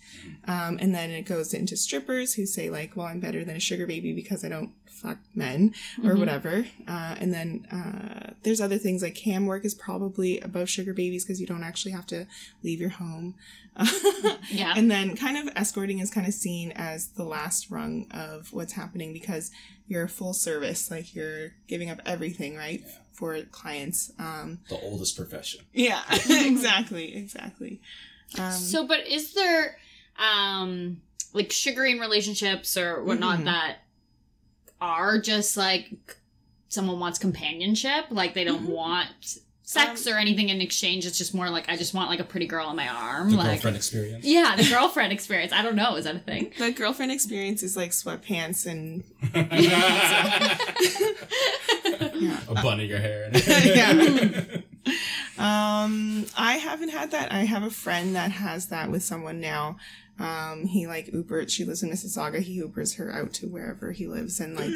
[SPEAKER 7] Um, and then it goes into strippers who say like well i'm better than a sugar baby because i don't fuck men or
[SPEAKER 1] Mhm.
[SPEAKER 7] whatever. Uh, and then uh, there's other things like cam work is probably above sugar babies because you don't actually have to leave your home.
[SPEAKER 1] Yeah.
[SPEAKER 7] and then kind of escorting is kind of seen as the last rung of what's happening because you're full service like you're giving up everything right for clients um
[SPEAKER 6] The oldest profession.
[SPEAKER 7] yeah exactly exactly um
[SPEAKER 1] So, but is there um like sugaring relationships or whatnot
[SPEAKER 7] Mhm.
[SPEAKER 1] that are just like someone wants companionship, like they don't
[SPEAKER 7] Mhm.
[SPEAKER 1] want sex
[SPEAKER 7] Um,
[SPEAKER 1] or anything in exchange? It's just more like I just want like a pretty girl on my arm,
[SPEAKER 6] The
[SPEAKER 1] like
[SPEAKER 6] girlfriend experience.
[SPEAKER 1] yeah, the girlfriend experience. I don't know, is that a thing?
[SPEAKER 7] the girlfriend experience is like sweatpants and yeah
[SPEAKER 6] A bun in your hair.
[SPEAKER 7] Yeah. Um, I haven't had that. I have a friend that has that with someone now. Um, he like Ubers. She lives in Mississauga. He Ubers her out to wherever he lives, and like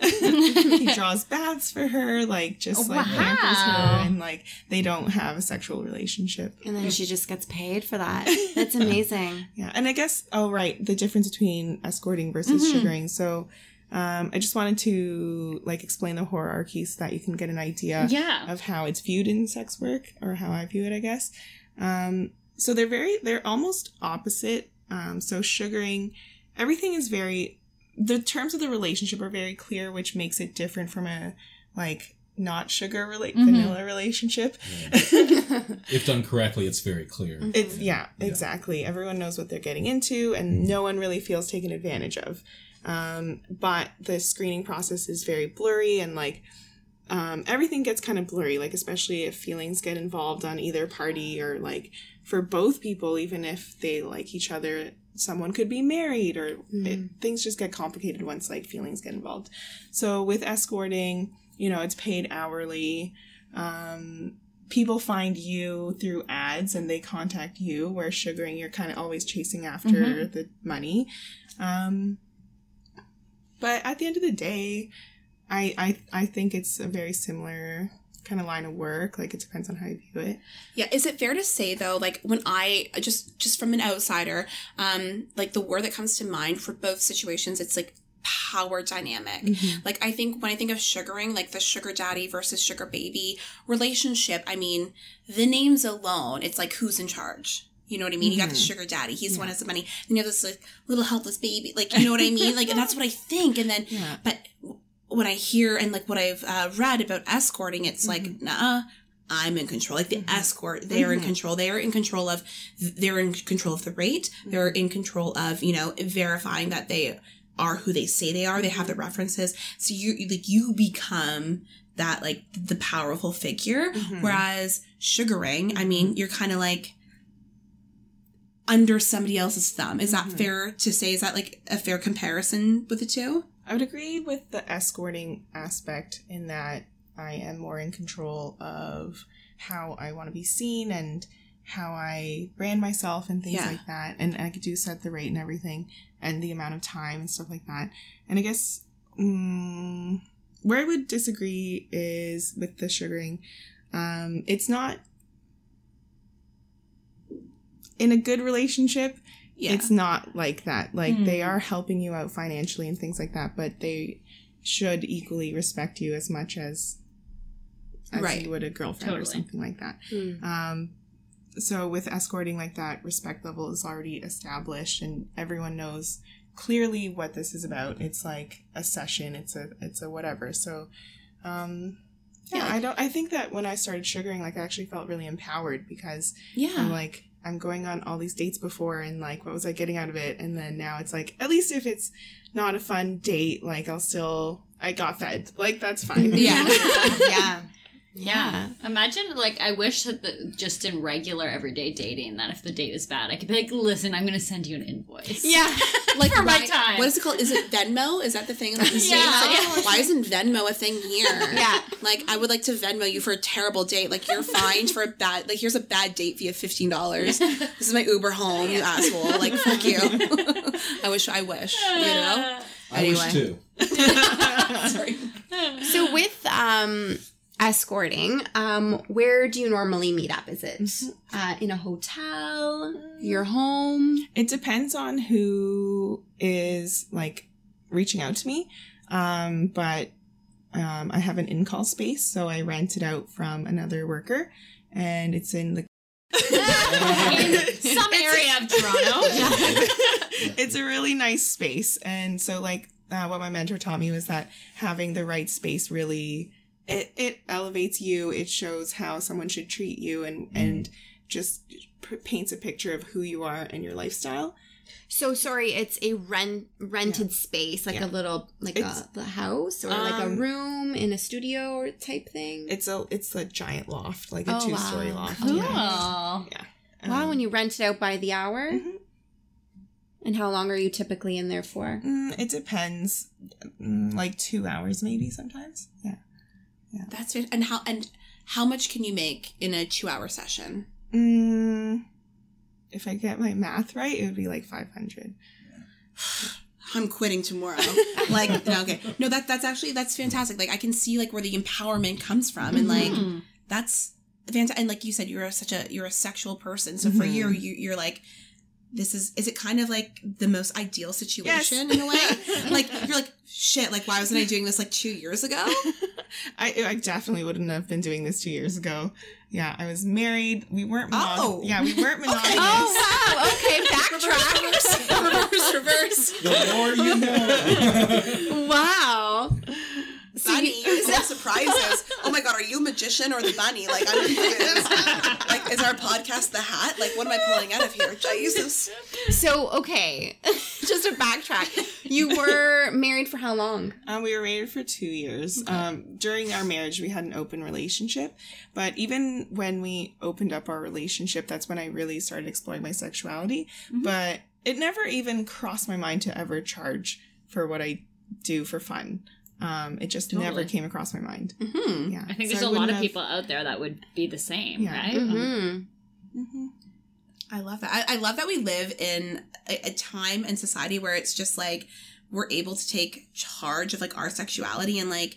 [SPEAKER 7] he draws baths for her, like just like pampers her, and like they don't have a sexual relationship.
[SPEAKER 3] And then she just gets paid for that. That's amazing.
[SPEAKER 7] Yeah, and I guess oh right, the difference between escorting versus
[SPEAKER 1] Mhm.
[SPEAKER 7] sugaring. So, um, I just wanted to like explain the hierarchy so that you can get an idea
[SPEAKER 1] Yeah.
[SPEAKER 7] of how it's viewed in sex work or how I view it, I guess. Um, so they're very, they're almost opposite. Um, so sugaring, everything is very, the terms of the relationship are very clear, which makes it different from a like not sugar rela-
[SPEAKER 1] Mhm.
[SPEAKER 7] vanilla relationship.
[SPEAKER 6] if done correctly, it's very clear.
[SPEAKER 7] It's yeah,
[SPEAKER 6] Yeah.
[SPEAKER 7] exactly. Everyone knows what they're getting into, and no one really feels taken advantage of. Um, but the screening process is very blurry, and like um, everything gets kind of blurry. Like especially if feelings get involved on either party, or like for both people, even if they like each other, someone could be married, or it, things just get complicated once like feelings get involved. So with escorting, you know, it's paid hourly. Um, people find you through ads and they contact you where sugaring you're kind of always chasing after
[SPEAKER 1] Mhm.
[SPEAKER 7] the money um but at the end of the day I, I i think it's a very similar kind of line of work like it depends on how you view it
[SPEAKER 2] Yeah, is it fair to say though, like when I just just from an outsider, um, like the word that comes to mind for both situations, it's like power dynamic.
[SPEAKER 3] Mhm.
[SPEAKER 2] Like I think when I think of sugaring, like the sugar daddy versus sugar baby relationship, I mean, the names alone, it's like who's in charge. You know what I mean? You got the
[SPEAKER 7] Mhm.
[SPEAKER 2] sugar daddy, he's the one has the money. Then you have this like little helpless baby. Like, you know what I mean? Like and that's what I think. And then
[SPEAKER 7] Yeah.
[SPEAKER 2] but when I hear and like what I've uh, read about escorting, it's like, nah, I'm in control. Like the
[SPEAKER 7] Mhm.
[SPEAKER 2] escort, they're in
[SPEAKER 7] Mhm.
[SPEAKER 2] control. They are in control of, they're in control of the rate. They're in control of, you know, verifying that they are who they say they are. They have the references. So you, like, you become that, like, the powerful figure.
[SPEAKER 7] Mhm.
[SPEAKER 2] Whereas sugaring, I mean, you're kind of like, under somebody else's thumb. Is that fair to say? Is that like a fair comparison with the two?
[SPEAKER 7] I would agree with the escorting aspect in that I am more in control of how I want to be seen and how I brand myself and things
[SPEAKER 2] Yeah.
[SPEAKER 7] like that. And, I could do set the rate and everything and the amount of time and stuff like that. And I guess mm, where I would disagree is with the sugaring. Um, it's not in a good relationship
[SPEAKER 2] Yeah.
[SPEAKER 7] it's not like that. Like
[SPEAKER 1] Hmm.
[SPEAKER 7] they are helping you out financially and things like that, but they should equally respect you as much as as
[SPEAKER 2] Right.
[SPEAKER 7] you would a girlfriend or something like that.
[SPEAKER 3] Mm.
[SPEAKER 7] Um, so with escorting like that, respect level is already established, and everyone knows clearly what this is about. It's like a session. It's a it's a whatever. So. Um, yeah,
[SPEAKER 2] Yeah.
[SPEAKER 7] I don't. I think that when I started sugaring, like I actually felt really empowered because
[SPEAKER 2] yeah.
[SPEAKER 7] I'm like, I'm going on all these dates before, and like, what was I getting out of it? And then now it's like, at least if it's not a fun date, like, I'll still, I got fed. Like, that's fine.
[SPEAKER 2] Yeah.
[SPEAKER 3] yeah.
[SPEAKER 1] Yeah. Imagine, like, I wish that the, just in regular everyday dating, that if the date is bad, I could be like, listen, I'm going to send you an invoice.
[SPEAKER 3] Yeah.
[SPEAKER 2] like
[SPEAKER 1] for my
[SPEAKER 2] why-
[SPEAKER 1] time.
[SPEAKER 2] What is it called? Is it Venmo? Is that the thing? Like, the
[SPEAKER 1] Yeah,
[SPEAKER 2] Like,
[SPEAKER 1] yeah.
[SPEAKER 2] Why isn't Venmo a thing here?
[SPEAKER 3] Yeah.
[SPEAKER 2] Like I would like to Venmo you for a terrible date. Like you're fined for a bad. Like here's a bad date fee of fifteen dollars. This is my Uber home, you asshole. Like fuck you. I wish. I wish. You know.
[SPEAKER 6] I wish too.
[SPEAKER 2] Sorry.
[SPEAKER 3] So with um escorting, um, where do you normally meet up? Is it uh, in a hotel, your home?
[SPEAKER 7] It depends on who is like reaching out to me. Um, but um, I have an in call space, so I rent it out from another worker, and it's in the.
[SPEAKER 1] In some area of Toronto.
[SPEAKER 7] it's a really nice space, and so like uh, what my mentor taught me was that having the right space really it it elevates you. It shows how someone should treat you, and and just p- paints a picture of who you are and your lifestyle.
[SPEAKER 3] So sorry, it's a rent rented space, like
[SPEAKER 7] Yeah.
[SPEAKER 3] a little like
[SPEAKER 7] It's-
[SPEAKER 3] a the house or like a
[SPEAKER 7] Um,
[SPEAKER 3] room in a studio or type thing.
[SPEAKER 7] It's a it's a giant loft, like a
[SPEAKER 3] Oh,
[SPEAKER 7] two story
[SPEAKER 3] wow.
[SPEAKER 7] loft.
[SPEAKER 1] Cool.
[SPEAKER 7] Yeah.
[SPEAKER 3] wow,
[SPEAKER 7] Um,
[SPEAKER 3] and you rent it out by the hour.
[SPEAKER 7] Mhm.
[SPEAKER 3] And how long are you typically in there for?
[SPEAKER 7] Mm, it depends, mm, like two hours maybe sometimes. Yeah.
[SPEAKER 2] That's it. And how and how much can you make in a two hour session?
[SPEAKER 7] Mm, if I get my math right, it would be like five hundred.
[SPEAKER 2] I'm quitting tomorrow. like no, okay, no, that that's actually that's fantastic. Like I can see like where the empowerment comes from, and like
[SPEAKER 1] Mhm.
[SPEAKER 2] that's fantastic. And like you said, you're a, such a you're a sexual person, so for
[SPEAKER 7] Mhm.
[SPEAKER 2] you, you you're like. This is is it kind of like the most ideal situation in a way? Like you're like shit. Like why wasn't I doing this like two years ago?
[SPEAKER 7] I I definitely wouldn't have been doing this two years ago. Yeah, I was married. We weren't. Monog-
[SPEAKER 2] Oh.
[SPEAKER 7] yeah, we weren't monogamous.
[SPEAKER 3] Oh wow! Okay, backtrack.
[SPEAKER 2] reverse, reverse.
[SPEAKER 6] The more you know.
[SPEAKER 3] wow. So
[SPEAKER 2] Bunny,
[SPEAKER 3] you-
[SPEAKER 2] is that surprises? Oh my god, are you a magician or the bunny? Like I'm confused. like is our podcast the hat? Like what am I pulling out of here? Jesus.
[SPEAKER 3] So okay, just to backtrack, you were married for how long?
[SPEAKER 7] Um, we were married for two years. Um, during our marriage, we had an open relationship. But even when we opened up our relationship, that's when I really started exploring my sexuality.
[SPEAKER 2] Mhm.
[SPEAKER 7] But it never even crossed my mind to ever charge for what I do for fun. Um, it just never came across my mind.
[SPEAKER 2] hmm
[SPEAKER 7] Yeah,
[SPEAKER 1] I think
[SPEAKER 7] So
[SPEAKER 1] there's a lot of
[SPEAKER 7] have-
[SPEAKER 1] people out there that would be the same,
[SPEAKER 7] Yeah.
[SPEAKER 1] right?
[SPEAKER 3] Mm-hmm.
[SPEAKER 2] hmm I love that. I, I love that we live in a, a time and society where it's just like we're able to take charge of like our sexuality and like,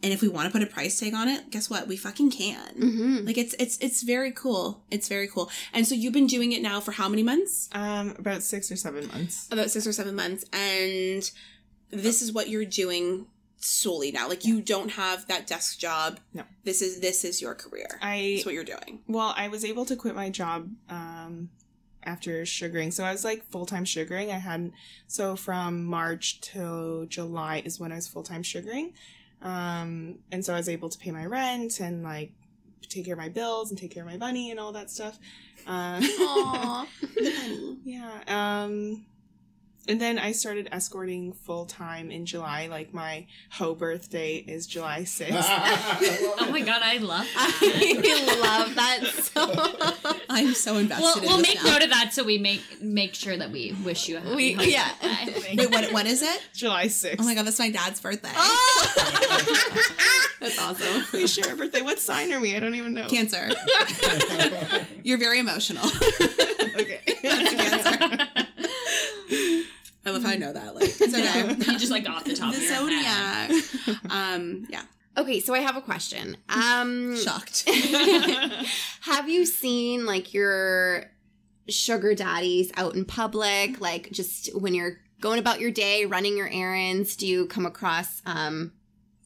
[SPEAKER 2] and if we want to put a price tag on it, guess what? We fucking can.
[SPEAKER 3] Mm-hmm.
[SPEAKER 2] Like it's it's it's very cool. It's very cool. And so you've been doing it now for how many months?
[SPEAKER 7] Um, about six or seven months.
[SPEAKER 2] About six or seven months. And this is what you're doing solely now. Like you don't have that desk job.
[SPEAKER 7] No.
[SPEAKER 2] This is this is your career.
[SPEAKER 7] I
[SPEAKER 2] That's what you're doing.
[SPEAKER 7] well, I was able to quit my job um, after sugaring. So I was like full time sugaring. I hadn't so from March till July is when I was full time sugaring, um, and so I was able to pay my rent and like take care of my bills and take care of my bunny and all that stuff. Uh,
[SPEAKER 3] Aw.
[SPEAKER 7] yeah. Um, and then I started escorting full time in July. Like my hoe birthday is July sixth.
[SPEAKER 1] Oh my god, I love that.
[SPEAKER 3] I love that so
[SPEAKER 2] I'm so invested
[SPEAKER 1] We'll,
[SPEAKER 2] in
[SPEAKER 1] we'll
[SPEAKER 2] this
[SPEAKER 1] make
[SPEAKER 2] now.
[SPEAKER 1] note of that so we make make sure that we wish you a happy
[SPEAKER 3] We-
[SPEAKER 1] husband
[SPEAKER 3] yeah.
[SPEAKER 1] birthday.
[SPEAKER 2] Wait, what when is it?
[SPEAKER 7] July sixth.
[SPEAKER 2] Oh my god, that's my dad's birthday. Oh!
[SPEAKER 3] That's awesome.
[SPEAKER 7] We share a birthday. What sign are we? I don't even know.
[SPEAKER 2] Cancer. You're very emotional.
[SPEAKER 7] okay.
[SPEAKER 2] I love how I know that. Like it's okay.
[SPEAKER 1] You just like off the top
[SPEAKER 2] the
[SPEAKER 1] of your head.
[SPEAKER 2] zodiac. Um, yeah.
[SPEAKER 3] Okay, so I have a question. Um
[SPEAKER 2] Shocked.
[SPEAKER 3] have you seen like your sugar daddies out in public like just when you're going about your day running your errands do you come across um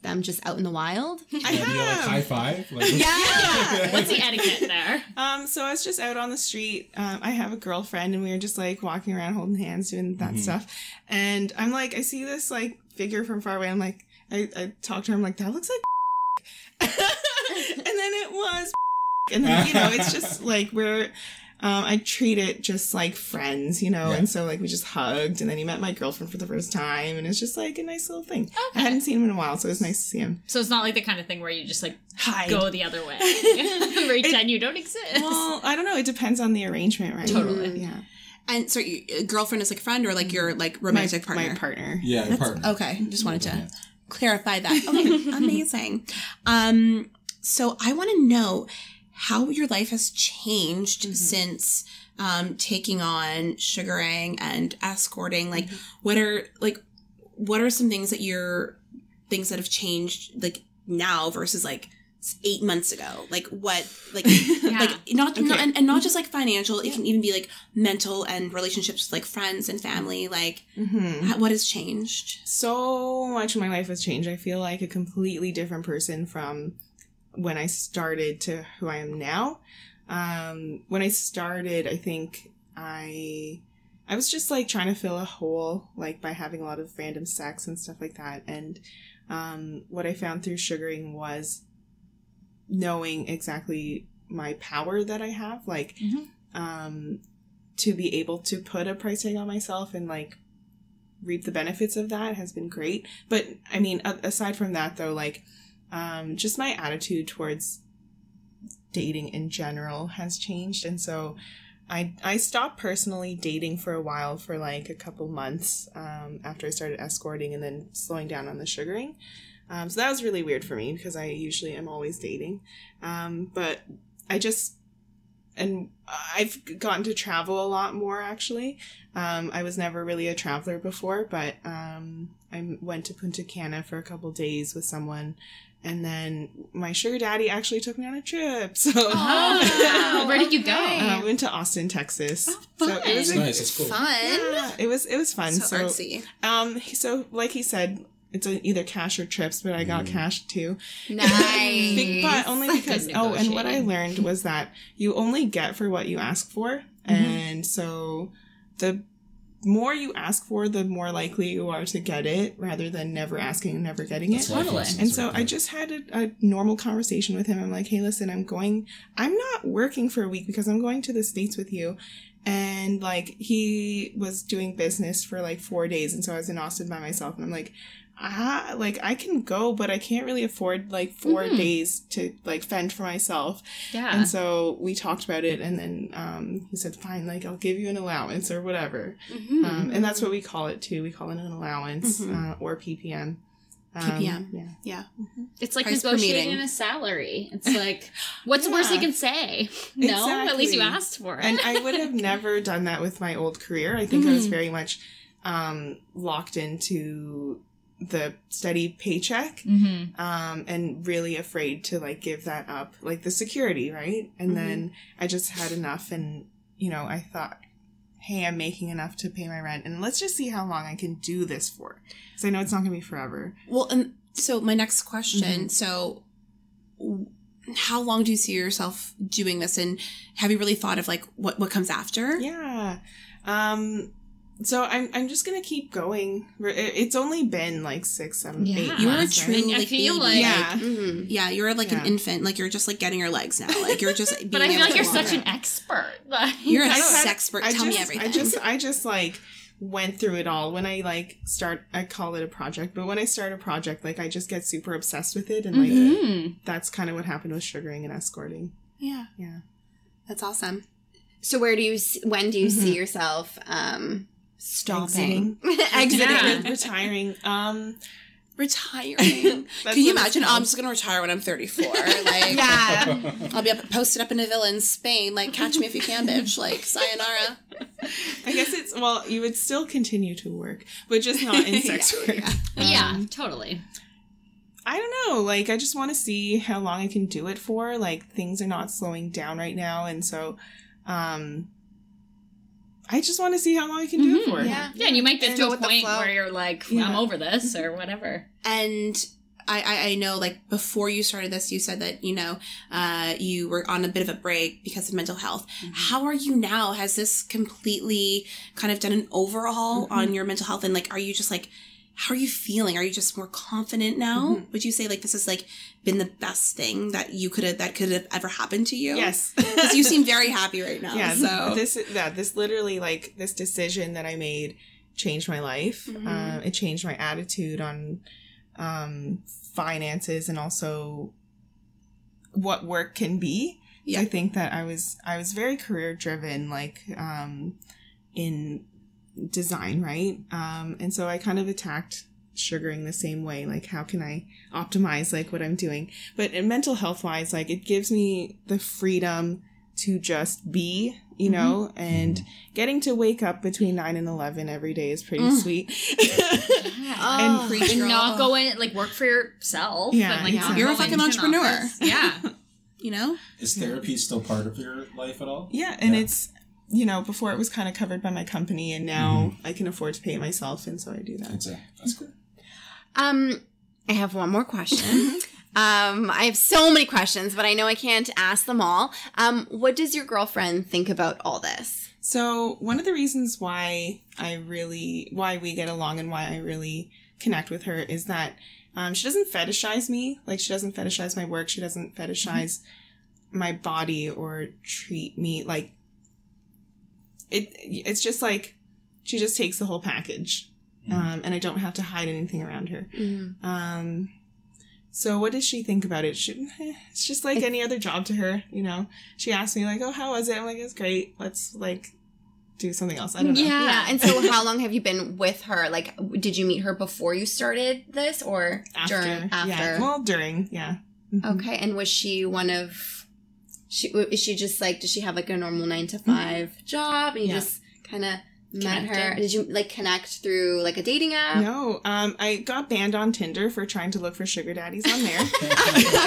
[SPEAKER 3] them just out in the wild
[SPEAKER 7] I
[SPEAKER 6] Yeah, do you like
[SPEAKER 7] have.
[SPEAKER 6] high five? Like,
[SPEAKER 3] yeah
[SPEAKER 1] What's the etiquette there?
[SPEAKER 7] Um, so I was just out on the street. Um, I have a girlfriend, and we were just like walking around, holding hands, doing that
[SPEAKER 6] Mhm.
[SPEAKER 7] stuff. And I'm like, I see this like figure from far away. I'm like, I, I talk to her. I'm like, that looks like. and then it was, and then you know, it's just like we're. Um, I treat it just like friends, you know,
[SPEAKER 6] Yeah.
[SPEAKER 7] and so like we just hugged, and then he met my girlfriend for the first time, and it's just like a nice little thing. I hadn't seen him in a while, so it was nice to see him.
[SPEAKER 1] So it's not like the kind of thing where you just like
[SPEAKER 7] Hi.
[SPEAKER 1] go the other way. Pretend you don't exist.
[SPEAKER 7] Well, I don't know. It depends on the arrangement, right?
[SPEAKER 1] Totally.
[SPEAKER 7] Yeah.
[SPEAKER 2] and so, you, girlfriend is like friend or like your like romantic
[SPEAKER 7] my,
[SPEAKER 2] partner.
[SPEAKER 7] My partner.
[SPEAKER 6] yeah, your partner.
[SPEAKER 2] Okay, just wanted to
[SPEAKER 6] Yeah.
[SPEAKER 2] clarify that. Okay, amazing. Um, so I want to know how your life has changed
[SPEAKER 7] Mm-hmm.
[SPEAKER 2] since um taking on sugaring and escorting. Like,
[SPEAKER 7] Mm-hmm.
[SPEAKER 2] what are like what are some things that you're things that have changed like now versus like eight months ago? Like what like like not, not and, and not just like financial. It can even be like mental and relationships with like friends and family. Like,
[SPEAKER 7] hmm
[SPEAKER 2] how, what has changed?
[SPEAKER 7] So much of my life has changed. I feel like a completely different person from when I started to who I am now. Um, when I started, I think I I was just like trying to fill a hole, like by having a lot of random sex and stuff like that. And um, what I found through sugaring was knowing exactly my power that I have, like
[SPEAKER 1] Mhm.
[SPEAKER 7] um, to be able to put a price tag on myself and like reap the benefits of that has been great. But I mean, a- aside from that, though, like um, just my attitude towards dating in general has changed, and so I I stopped personally dating for a while for like a couple months um, after I started escorting, and then slowing down on the sugaring. Um, so that was really weird for me because I usually am always dating, um, but I just and I've gotten to travel a lot more actually. Um, I was never really a traveler before, but um, I went to Punta Cana for a couple days with someone, and then my sugar daddy actually took me on a trip. So
[SPEAKER 1] Oh, where did you go?
[SPEAKER 7] uh, went to Austin, Texas.
[SPEAKER 1] Oh,
[SPEAKER 7] So it was
[SPEAKER 1] fun.
[SPEAKER 7] a-
[SPEAKER 6] Nice, it's cool.
[SPEAKER 2] Fun.
[SPEAKER 7] yeah, it was it was fun.
[SPEAKER 2] So,
[SPEAKER 7] So,
[SPEAKER 2] artsy.
[SPEAKER 7] um, so like he said, it's a, either cash or trips, but I got
[SPEAKER 6] Mm.
[SPEAKER 7] cash too.
[SPEAKER 3] nice
[SPEAKER 7] but only because oh, and what I learned was that you only get for what you ask for, and so the more you ask for, the more likely you are to get it, rather than never asking and never getting it.
[SPEAKER 6] That's life
[SPEAKER 1] Totally.
[SPEAKER 6] lessons
[SPEAKER 7] And so
[SPEAKER 6] right
[SPEAKER 7] I just had a, a normal conversation with him. I'm like, hey, listen, I'm going, I'm not working for a week because I'm going to the States with you. And like, he was doing business for like four days. And so I was in Austin by myself. And I'm like, ah, like I can go, but I can't really afford like 4
[SPEAKER 1] Mhm.
[SPEAKER 7] days to like fend for myself.
[SPEAKER 1] Yeah.
[SPEAKER 7] And so we talked about it. And then um, he said, fine, like I'll give you an allowance or whatever.
[SPEAKER 2] Mm-hmm.
[SPEAKER 7] Um, and that's what we call it too. We call it an allowance
[SPEAKER 2] Mhm.
[SPEAKER 7] uh, or PPM. Um,
[SPEAKER 2] PPM.
[SPEAKER 7] yeah.
[SPEAKER 2] Yeah.
[SPEAKER 1] It's like
[SPEAKER 2] Price
[SPEAKER 1] negotiating
[SPEAKER 2] meeting.
[SPEAKER 1] a salary. It's like, what's the worst you
[SPEAKER 7] Yeah.
[SPEAKER 1] can say? No, at least you asked for it.
[SPEAKER 7] and I would have never done that with my old career. I think I was
[SPEAKER 1] Mhm.
[SPEAKER 7] very much um, locked into the steady paycheck
[SPEAKER 1] mm-hmm.
[SPEAKER 7] um, and really afraid to like give that up, like the security, right? And
[SPEAKER 2] Mhm.
[SPEAKER 7] then I just had enough, and you know, I thought, hey, I'm making enough to pay my rent, and let's just see how long I can do this for. Because I know it's not going to be forever.
[SPEAKER 2] Well, and so my next question.
[SPEAKER 7] Mm-hmm.
[SPEAKER 2] So, how long do you see yourself doing this, and have you really thought of like what what comes after?
[SPEAKER 7] Yeah. Um. So I'm I'm just gonna keep going. It's only been like six, seven,
[SPEAKER 1] Yeah.
[SPEAKER 7] eight
[SPEAKER 2] You are a
[SPEAKER 7] months,
[SPEAKER 2] true
[SPEAKER 7] right?
[SPEAKER 1] I
[SPEAKER 2] like,
[SPEAKER 1] feel
[SPEAKER 2] baby.
[SPEAKER 1] like-
[SPEAKER 7] Yeah.
[SPEAKER 3] Mhm.
[SPEAKER 2] Yeah, you're like
[SPEAKER 7] Yeah.
[SPEAKER 2] an infant. Like you're just like getting your legs now. Like you're just. Being
[SPEAKER 1] But I feel
[SPEAKER 2] able
[SPEAKER 1] like you're
[SPEAKER 2] walk
[SPEAKER 1] such an expert. Like,
[SPEAKER 2] You're a
[SPEAKER 7] I don't
[SPEAKER 2] expert.
[SPEAKER 7] I
[SPEAKER 2] Tell me
[SPEAKER 7] just-
[SPEAKER 2] everything.
[SPEAKER 7] I just I just like went through it all. When I like start, I call it a project. But when I start a project, like I just get super obsessed with it, and like
[SPEAKER 1] Mhm.
[SPEAKER 7] that's kind of what happened with sugaring and escorting.
[SPEAKER 2] yeah,
[SPEAKER 7] Yeah.
[SPEAKER 2] that's awesome.
[SPEAKER 3] So where do you when do you see
[SPEAKER 7] Mhm.
[SPEAKER 3] yourself um stopping
[SPEAKER 7] Exiting.
[SPEAKER 3] exiting?
[SPEAKER 1] Yeah.
[SPEAKER 7] retiring. Um.
[SPEAKER 2] Retiring. Can you imagine? Oh, I'm just gonna retire when I'm 34. Like,
[SPEAKER 3] Yeah.
[SPEAKER 2] I'll be up, posted up in a villa in Spain. Like, catch me if you can, bitch. Like, sayonara.
[SPEAKER 7] I guess it's well, you would still continue to work, but just not in sex
[SPEAKER 2] Yeah,
[SPEAKER 7] work.
[SPEAKER 2] yeah.
[SPEAKER 1] yeah,
[SPEAKER 7] Um,
[SPEAKER 1] totally.
[SPEAKER 7] I don't know. Like, I just want to see how long I can do it for. Like, things are not slowing down right now, and so, um, I just want to see how long I can do it
[SPEAKER 1] Mhm.
[SPEAKER 7] for.
[SPEAKER 3] Yeah.
[SPEAKER 1] Yeah, and you might get
[SPEAKER 3] And
[SPEAKER 1] to a point where you're like,
[SPEAKER 7] Yeah.
[SPEAKER 1] I'm over this or whatever.
[SPEAKER 2] And I, I, I know, like, before you started this, you said that, you know, uh, you were on a bit of a break because of mental health. How are you now? Has this completely kind of done an overhaul on your mental health? And, like, are you just, like, how are you feeling? Are you just more confident now? Would you say, like, this has, like, been the best thing that you could have, that could have ever happened to you?
[SPEAKER 7] Yes.
[SPEAKER 2] Because you seem very happy right now.
[SPEAKER 7] yeah.
[SPEAKER 2] So,
[SPEAKER 7] This, yeah, this literally, like, this decision that I made changed my life.
[SPEAKER 2] Mhm.
[SPEAKER 7] Uh, it changed my attitude on, um, finances and also what work can be.
[SPEAKER 2] Yeah.
[SPEAKER 7] I think that I was I was very career driven, like um, in design, right? Um, and so I kind of attacked sugaring the same way. Like, how can I optimize like what I'm doing? But in mental health wise, like it gives me the freedom to just be, you know, and getting to wake up between nine and eleven every day is pretty
[SPEAKER 2] Mm.
[SPEAKER 7] sweet.
[SPEAKER 3] Oh.
[SPEAKER 2] Preach,
[SPEAKER 1] and not go in like work for yourself.
[SPEAKER 7] Yeah,
[SPEAKER 1] and, like,
[SPEAKER 7] exactly.
[SPEAKER 2] You're a fucking
[SPEAKER 1] into
[SPEAKER 2] entrepreneur.
[SPEAKER 1] Yeah.
[SPEAKER 2] you know?
[SPEAKER 6] Is therapy still part of your life at all?
[SPEAKER 7] Yeah, and
[SPEAKER 6] Yeah.
[SPEAKER 7] it's you know before it was kind of covered by my company, and now I can afford to pay it myself, and so I do that.
[SPEAKER 6] That's a, that's cool.
[SPEAKER 3] Um, I have one more question. um, I have so many questions, but I know I can't ask them all. Um, what does your girlfriend think about all this?
[SPEAKER 7] So one of the reasons why I really why we get along and why I really connect with her is that um, she doesn't fetishize me. Like she doesn't fetishize my work. She doesn't fetishize my body or treat me like it. It's just like she just takes the whole package, um, and I don't have to hide anything around her. Um, so what does she think about it? She, it's just like any other job to her, you know. She asked me like, "Oh, how was it?" I'm like, "It's great. Let's like do something else." I don't know.
[SPEAKER 1] Yeah.
[SPEAKER 3] Yeah. And so, how long have you been with her? Like, did you meet her before you started this, or
[SPEAKER 7] After,
[SPEAKER 3] during? After.
[SPEAKER 7] yeah, well, during, yeah. Mhm.
[SPEAKER 3] Okay. And was she one of? She is she just like? Does she have like a normal nine to 5 mm-hmm. job? And you
[SPEAKER 7] Yeah.
[SPEAKER 3] just kind of met her. Did you like connect through like a dating app?
[SPEAKER 7] No, um, I got banned on Tinder for trying to look for sugar daddies on there.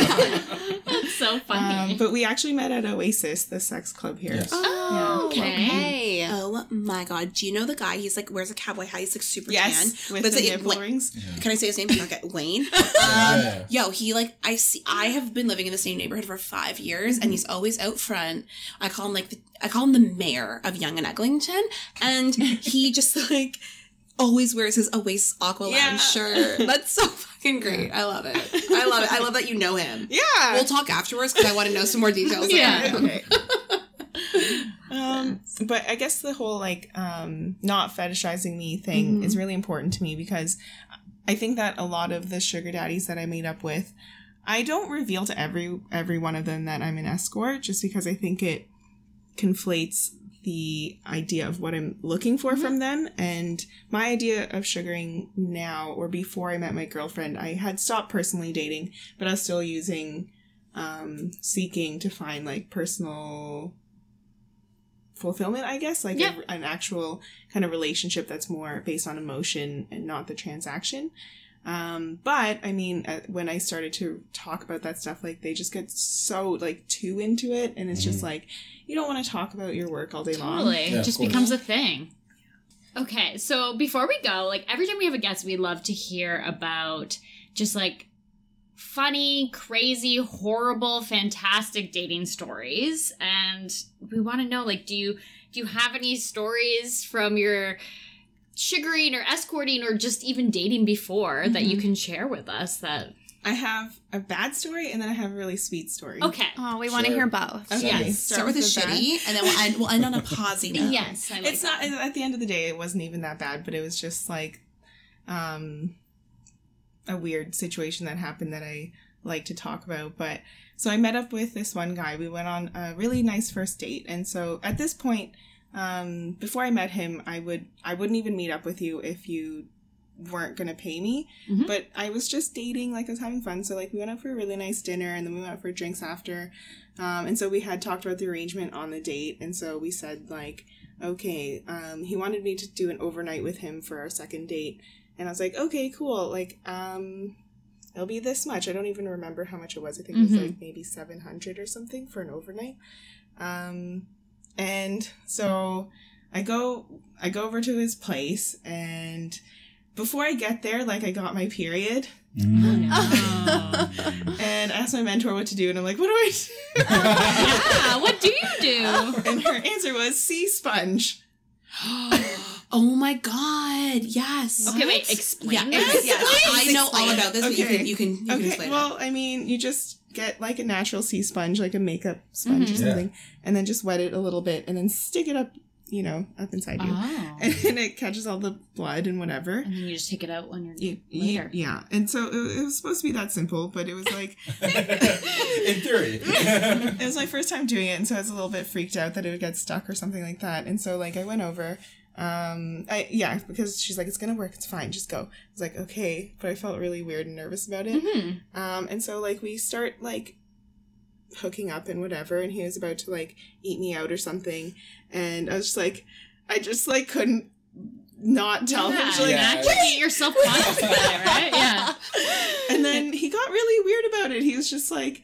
[SPEAKER 1] That's so funny.
[SPEAKER 7] um, but we actually met at Oasis, the sex club here.
[SPEAKER 6] Yes.
[SPEAKER 3] Oh,
[SPEAKER 1] Yeah.
[SPEAKER 3] okay.
[SPEAKER 1] Okay.
[SPEAKER 2] Oh my god. Do you know the guy? He's like wears a cowboy hat. He's like super
[SPEAKER 7] Yes,
[SPEAKER 2] tan.
[SPEAKER 7] with
[SPEAKER 2] But
[SPEAKER 7] the
[SPEAKER 2] it's,
[SPEAKER 7] nipple
[SPEAKER 2] like-
[SPEAKER 7] rings.
[SPEAKER 2] Can I say his name? Okay, Wayne. Um,
[SPEAKER 6] Yeah.
[SPEAKER 2] Yo, he like I see. I have been living in the same neighborhood for five years, and he's always out front. I call him like the, I call him the mayor of Yonge and Eglinton, and he just like always wears his Oasis Aqualounge
[SPEAKER 7] Yeah.
[SPEAKER 2] shirt. That's so fucking great. I love it. I love it. I love that you know him.
[SPEAKER 7] Yeah.
[SPEAKER 2] We'll talk afterwards because I want to know some more details.
[SPEAKER 1] Yeah.
[SPEAKER 2] Okay.
[SPEAKER 7] Um, but I guess the whole like um not fetishizing me thing is really important to me because I think that a lot of the sugar daddies that I meet up with, I don't reveal to every every one of them that I'm an escort just because I think it conflates the idea of what I'm looking for from them and my idea of sugaring now or before I met my girlfriend, I had stopped personally dating, but I was still using um seeking to find like personal fulfillment, I guess, like
[SPEAKER 1] Yeah.
[SPEAKER 7] a, an actual kind of relationship that's more based on emotion and not the transaction. Um, but I mean, uh, when I started to talk about that stuff, like they just get so like too into it, and it's just like you don't want to talk about your work all day long.
[SPEAKER 1] Totally.
[SPEAKER 6] Yeah,
[SPEAKER 1] it just becomes a thing. Okay, so before we go, like every time we have a guest, we love to hear about just like funny, crazy, horrible, fantastic dating stories. And we want to know like do you do you have any stories from your sugaring or escorting or just even dating before that you
[SPEAKER 7] Mhm.
[SPEAKER 1] can share with us that
[SPEAKER 7] I have a bad story, and then I have a really sweet story.
[SPEAKER 1] Okay.
[SPEAKER 3] Oh, we want to hear both.
[SPEAKER 7] Okay.
[SPEAKER 1] Yes.
[SPEAKER 2] Start with a
[SPEAKER 7] the bad.
[SPEAKER 2] shitty, and then we'll end, we'll end on a posy note.
[SPEAKER 1] Yes, I like
[SPEAKER 7] it's
[SPEAKER 1] that.
[SPEAKER 7] not at the end of the day it wasn't even that bad but it was just like um a weird situation that happened that i like to talk about but so i met up with this one guy we went on a really nice first date and so at this point um before i met him i would i wouldn't even meet up with you if you weren't gonna pay me.
[SPEAKER 1] Mhm.
[SPEAKER 7] but i was just dating like i was having fun. So like we went out for a really nice dinner and then we went out for drinks after. Um, and so we had talked about the arrangement on the date. And so we said like okay um, he wanted me to do an overnight with him for our second date. And i was like okay cool. Like um it'll be this much. I don't even remember how much it was. I think it was
[SPEAKER 1] Mhm.
[SPEAKER 7] like maybe 700 or something for an overnight. Um and so i go i go over to his place and before i get there like i got my period
[SPEAKER 6] Mm.
[SPEAKER 1] Oh,
[SPEAKER 7] and I asked my mentor what to do and i'm like what do i do
[SPEAKER 1] yeah, what do you do?
[SPEAKER 7] and her answer was sea sponge
[SPEAKER 2] oh my god! Yes.
[SPEAKER 1] Okay, wait, explain
[SPEAKER 2] Yeah,
[SPEAKER 1] that.
[SPEAKER 2] yes, I know all about this, but you
[SPEAKER 7] Okay.
[SPEAKER 2] can you can you can
[SPEAKER 7] okay
[SPEAKER 2] explain.
[SPEAKER 7] well i mean you just get like a natural sea sponge like a makeup sponge
[SPEAKER 1] Mhm.
[SPEAKER 7] or something and then just wet it a little bit and then stick it up you know up inside you
[SPEAKER 1] Oh.
[SPEAKER 7] and then it catches all the blood and whatever
[SPEAKER 1] And then you just take it out when you're
[SPEAKER 7] You- you-
[SPEAKER 1] later.
[SPEAKER 7] yeah and so it, it was supposed to be that simple but it was like
[SPEAKER 6] In theory.
[SPEAKER 7] it was my first time doing it and so i was a little bit freaked out that it would get stuck or something like that and so like i went over um i yeah because she's like it's gonna work it's fine just go i was like okay but i felt really weird and nervous about it
[SPEAKER 1] Mm-hmm.
[SPEAKER 7] um and so like we start like hooking up and whatever and he was about to like eat me out or something and i was just like i just like couldn't not tell him
[SPEAKER 1] Yeah,
[SPEAKER 7] She's like,
[SPEAKER 6] Yeah.
[SPEAKER 1] naturally you're self conscious about it, right? Yeah.
[SPEAKER 7] and then he got really weird about it. He was just like,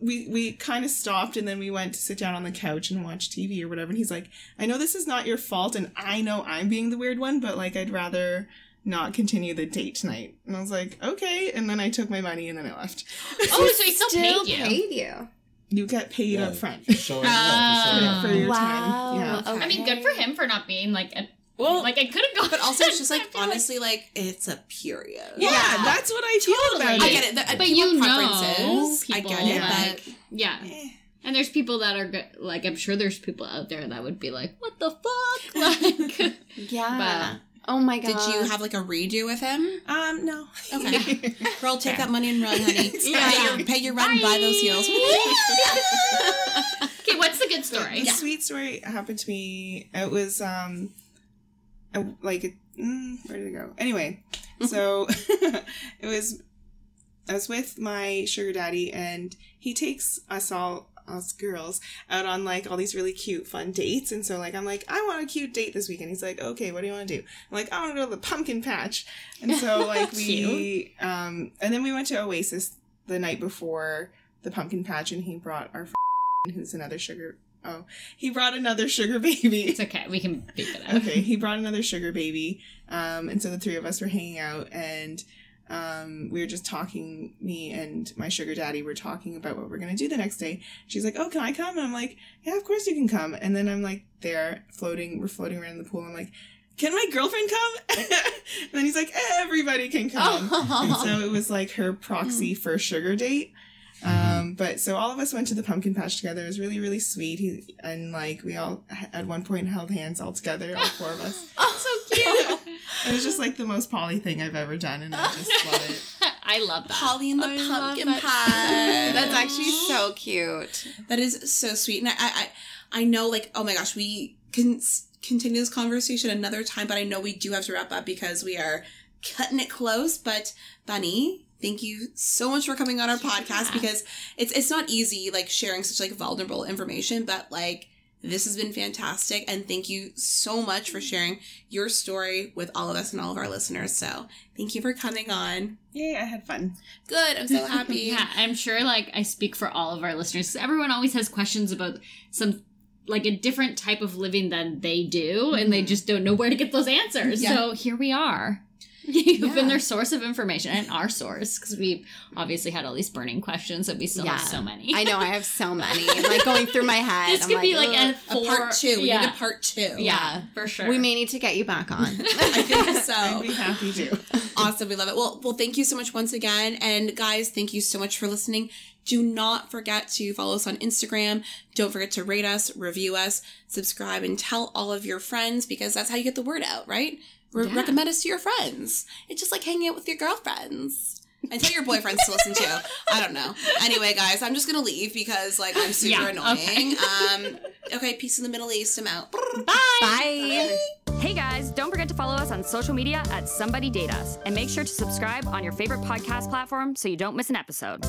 [SPEAKER 7] we we kind of stopped, and then we went to sit down on the couch and watch TV or whatever. And he's like, "I know this is not your fault, and I know I'm being the weird one, but like, I'd rather." Not continue the date tonight, and I was like, okay. And then I took my money and then I left.
[SPEAKER 1] Oh, so he still, paid you.
[SPEAKER 3] paid you.
[SPEAKER 7] you get paid
[SPEAKER 6] Yeah.
[SPEAKER 7] up front
[SPEAKER 6] Showing yeah, for
[SPEAKER 7] for your
[SPEAKER 3] Wow.
[SPEAKER 7] time. Yeah.
[SPEAKER 1] I mean, good for him for not being like a
[SPEAKER 2] well,
[SPEAKER 1] like I could have gone.
[SPEAKER 2] but also it's just like
[SPEAKER 1] feel like-
[SPEAKER 2] honestly, like it's a period.
[SPEAKER 7] yeah, that's what I feel
[SPEAKER 1] Totally.
[SPEAKER 7] about
[SPEAKER 2] I
[SPEAKER 7] it.
[SPEAKER 2] get it. The,
[SPEAKER 1] But
[SPEAKER 2] people
[SPEAKER 1] you know
[SPEAKER 2] preferences. I get it,
[SPEAKER 1] that-
[SPEAKER 2] but
[SPEAKER 1] yeah.
[SPEAKER 7] Eh.
[SPEAKER 1] And there's people that are good. Like I'm sure there's people out there that would be like, "What the fuck?" Like,
[SPEAKER 3] Yeah. oh my god.
[SPEAKER 2] did you have like a redo with him?
[SPEAKER 7] Um, no.
[SPEAKER 2] Okay. Girl, take that money and run, honey.
[SPEAKER 7] Yeah.
[SPEAKER 2] Pay your pay your rent and buy those heels.
[SPEAKER 1] okay, what's the good story?
[SPEAKER 7] The sweet story happened to me. It was um, a, like mm, where did it go? Anyway, so it was. I was with my sugar daddy, and he takes us all us girls out on like all these really cute fun dates. And so like i'm like i want a cute date this weekend. He's like okay what do you want to do? I'm like i want to go to the pumpkin patch. And so like we um and then we went to oasis the night before the pumpkin patch and he brought our friend who's another sugar oh he brought another sugar baby.
[SPEAKER 1] It's okay. We can beep it out.
[SPEAKER 7] okay he brought another sugar baby um and so the three of us were hanging out and um we were just talking me and my sugar daddy were talking about what we're gonna do the next day. She's like oh can i come? And i'm like yeah of course you can come. And then i'm like there floating we're floating around in the pool i'm like can my girlfriend come? And then he's like everybody can come. And so it was like her proxy for sugar date um but so all of us went to the pumpkin patch together it was really really sweet he and like we all at one point held hands all together all four of us
[SPEAKER 1] Oh, so cute.
[SPEAKER 7] it was just like the most poly thing i've ever done and i just love it
[SPEAKER 1] I love that.
[SPEAKER 2] Holly and the
[SPEAKER 3] I love
[SPEAKER 2] pumpkin
[SPEAKER 3] that. That's actually so cute.
[SPEAKER 2] That is so sweet, and I, I, I I know, like, oh my gosh, we can continue this conversation another time, but I know we do have to wrap up because we are cutting it close. But Bunny, thank you so much for coming on our podcast because it's it's not easy, like sharing such like vulnerable information, but like This has been fantastic. And thank you so much for sharing your story with all of us and all of our listeners. So thank you for coming on.
[SPEAKER 7] Yay, I had fun.
[SPEAKER 2] Good. I'm so happy.
[SPEAKER 1] Yeah, I'm sure like I speak for all of our listeners. 'cause Everyone always has questions about some like a different type of living than they do, and they mm-hmm. just don't know where to get those answers.
[SPEAKER 2] Yeah.
[SPEAKER 1] So here we are. You've
[SPEAKER 2] Yeah.
[SPEAKER 1] been their source of information and our source because we obviously had all these burning questions that we still have so many.
[SPEAKER 3] I know I have so many like going through my head.
[SPEAKER 1] this
[SPEAKER 3] I'm
[SPEAKER 1] could be like a,
[SPEAKER 2] A part two. We
[SPEAKER 1] Yeah,
[SPEAKER 2] need a part two.
[SPEAKER 1] yeah, for sure.
[SPEAKER 3] we may need to get you back on.
[SPEAKER 2] I think
[SPEAKER 7] I'd
[SPEAKER 2] so.
[SPEAKER 7] be happy to.
[SPEAKER 2] Awesome. We love it. Well, well, thank you so much once again. And guys, thank you so much for listening. Do not forget to follow us on Instagram. Don't forget to rate us, review us, subscribe, and tell all of your friends because that's how you get the word out, right? Re-
[SPEAKER 1] Yeah.
[SPEAKER 2] Recommend us to your friends. It's just like hanging out with your girlfriends. And tell your boyfriends to listen too. I don't know. Anyway, guys, I'm just gonna leave because like I'm super
[SPEAKER 1] Yeah,
[SPEAKER 2] annoying.
[SPEAKER 1] okay.
[SPEAKER 2] Um okay, peace in the Middle East. I'm out.
[SPEAKER 3] Bye.
[SPEAKER 8] Hey guys, don't forget to follow us on social media at Somebody Date Us and make sure to subscribe on your favorite podcast platform so you don't miss an episode.